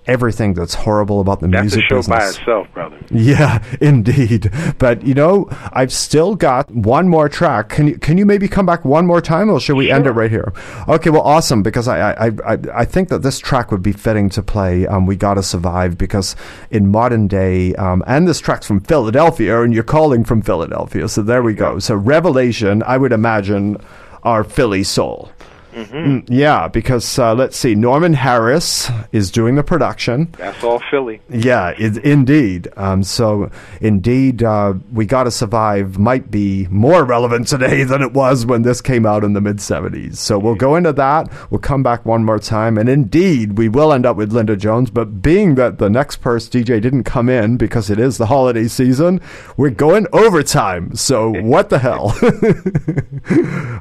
everything that's horrible about the That's music a show by business. itself, brother. Yeah, indeed. But you know, I've still got one more track. Can you can you maybe come back one more time, or should we end it right here? Okay, well, awesome. Because I I, I, I think that this track would be fitting to play. Um, we gotta survive because in modern day, um, and this track's from Philadelphia, and you're calling from Philadelphia, so there we go. So Revelation, I would imagine, our Philly soul. Mm, yeah, because uh, let's see, Norman Harris is doing the production. That's all Philly. Yeah, it, indeed. Um, so, indeed, uh, We Gotta Survive might be more relevant today than it was when this came out in the mid 70s. So, we'll go into that. We'll come back one more time. And indeed, we will end up with Linda Jones. But being that the next person, DJ, didn't come in because it is the holiday season, we're going overtime. So, what the hell?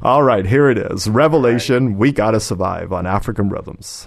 All right, here it is Revelation We Gotta Survive on African Rhythms.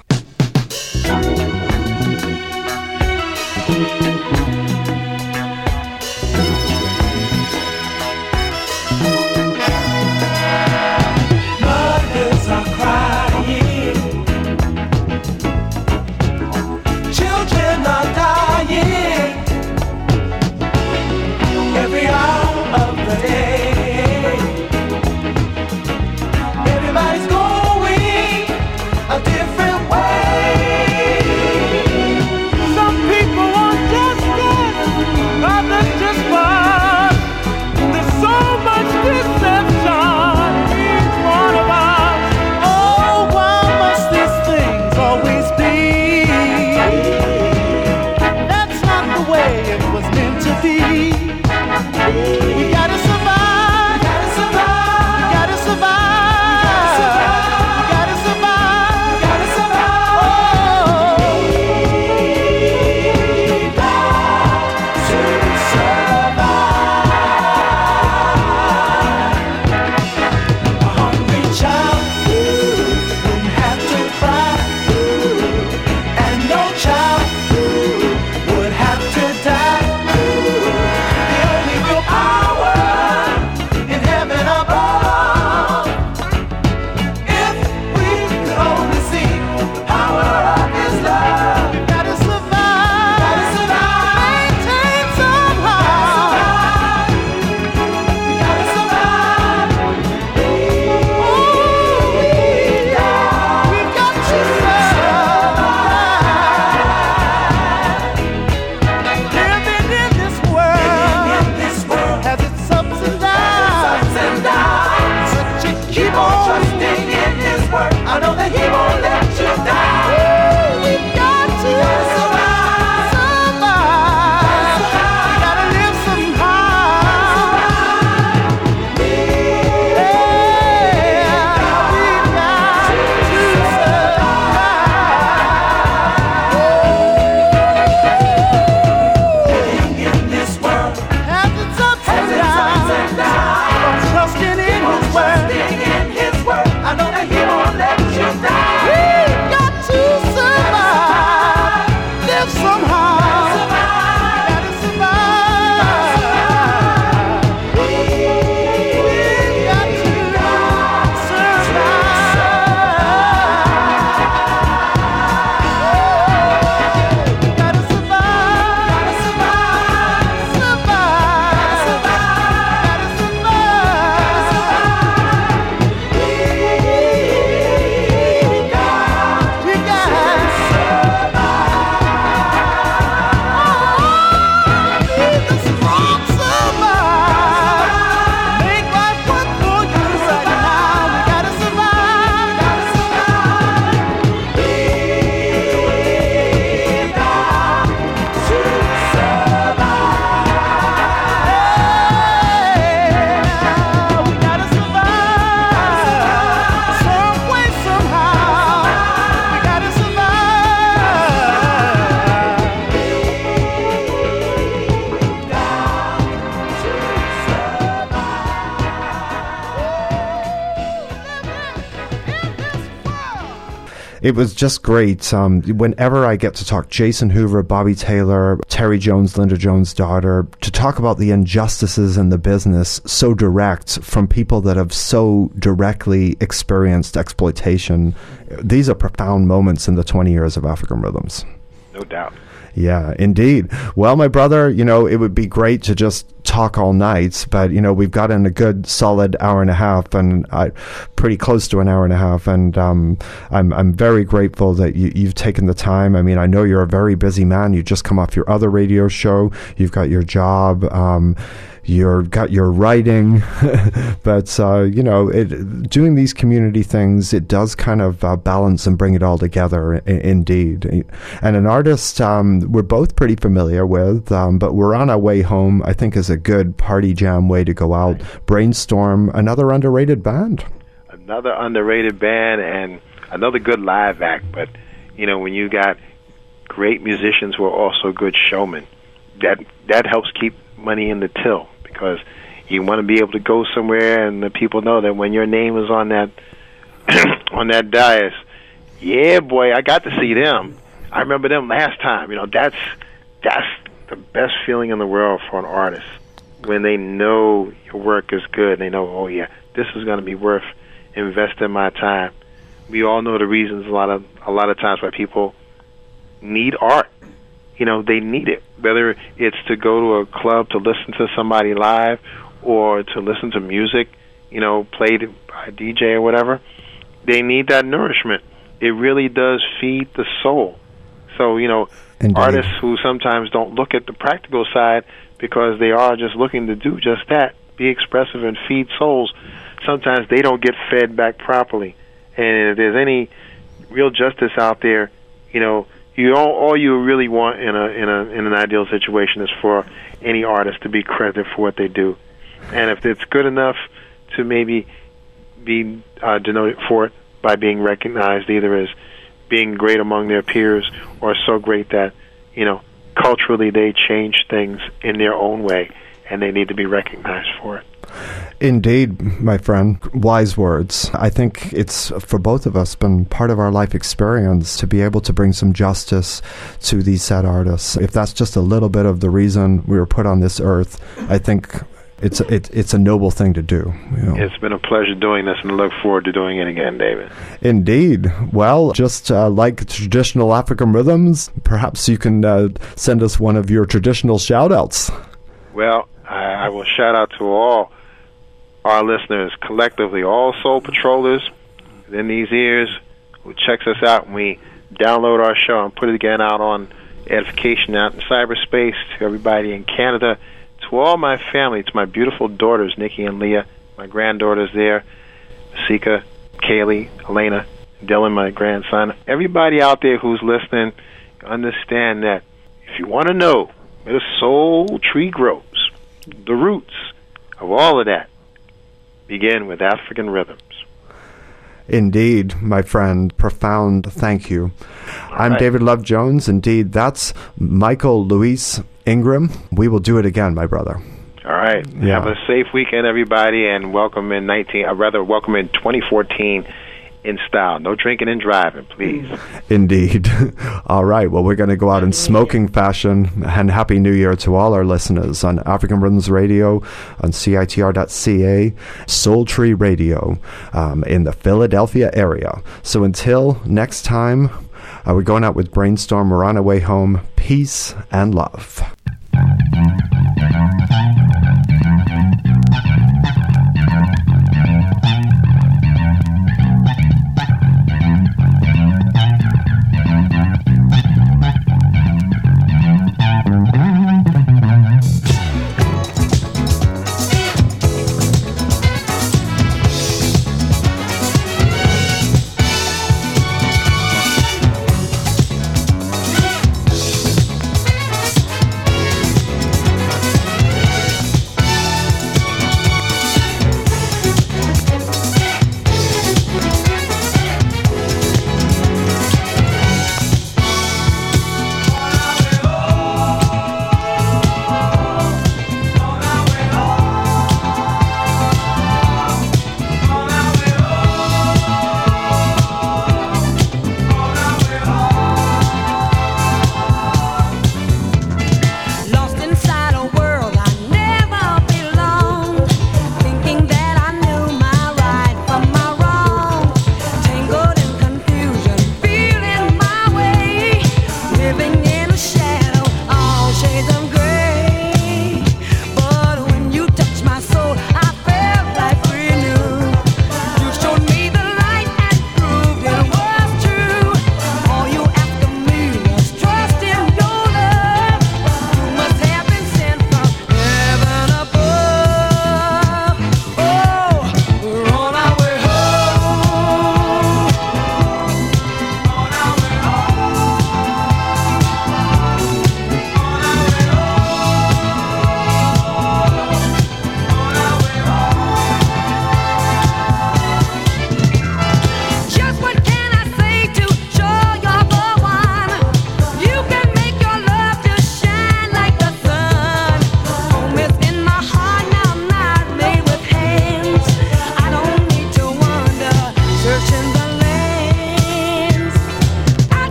It was just great. Um, whenever I get to talk Jason Hoover, Bobby Taylor, Terry Jones, Linda Jones' daughter, to talk about the injustices in the business so direct from people that have so directly experienced exploitation, these are profound moments in the 20 years of African Rhythms. No doubt. Yeah, indeed. Well, my brother, you know, it would be great to just talk all night, but you know, we've gotten a good solid hour and a half, and I, pretty close to an hour and a half, and um, I'm I'm very grateful that you, you've taken the time. I mean, I know you're a very busy man. You just come off your other radio show. You've got your job. Um, you're got your writing, but uh, you know, it, doing these community things, it does kind of uh, balance and bring it all together. I- indeed, and an artist um, we're both pretty familiar with, um, but we're on our way home. I think is a good party jam way to go out. Brainstorm, another underrated band. Another underrated band and another good live act. But you know, when you got great musicians who are also good showmen, that that helps keep money in the till because you want to be able to go somewhere and the people know that when your name is on that on that dais, yeah, boy, I got to see them. I remember them last time. You know, that's that's the best feeling in the world for an artist when they know your work is good. They know, oh yeah, this is going to be worth investing my time. We all know the reasons a lot of a lot of times why people need art. You know, they need it. Whether it's to go to a club to listen to somebody live or to listen to music, you know, played by a DJ or whatever, they need that nourishment. It really does feed the soul. So, you know, Indeed. artists who sometimes don't look at the practical side because they are just looking to do just that, be expressive and feed souls, sometimes they don't get fed back properly. And if there's any real justice out there, you know, you all, all you really want in a in a in an ideal situation is for any artist to be credited for what they do, and if it's good enough to maybe be uh, denoted for it by being recognized either as being great among their peers or so great that you know culturally they change things in their own way and they need to be recognized for it. Indeed, my friend. Wise words. I think it's for both of us been part of our life experience to be able to bring some justice to these sad artists. If that's just a little bit of the reason we were put on this earth, I think it's it, it's a noble thing to do. You know. It's been a pleasure doing this and I look forward to doing it again, David. Indeed. Well, just uh, like traditional African rhythms, perhaps you can uh, send us one of your traditional shout outs. Well, I, I will shout out to all our listeners collectively, all soul patrollers in these ears who checks us out when we download our show and put it again out on edification out in cyberspace to everybody in Canada, to all my family, to my beautiful daughters, Nikki and Leah, my granddaughters there, Sika, Kaylee, Elena, Dylan, my grandson, everybody out there who's listening, understand that if you want to know where the soul tree grows, the roots of all of that begin with African rhythms. Indeed, my friend. Profound thank you. I'm right. David Love Jones. Indeed, that's Michael Luis Ingram. We will do it again, my brother. All right. Yeah. Have a safe weekend, everybody, and welcome in 19. Uh, rather, welcome in 2014 in style. No drinking and driving, please. Indeed. all right. Well, we're going to go out in smoking fashion. And Happy New Year to all our listeners on African Rhythms Radio, on CITR.ca, Soul Tree Radio um, in the Philadelphia area. So until next time, uh, we're going out with Brainstorm. We're on our way home. Peace and love.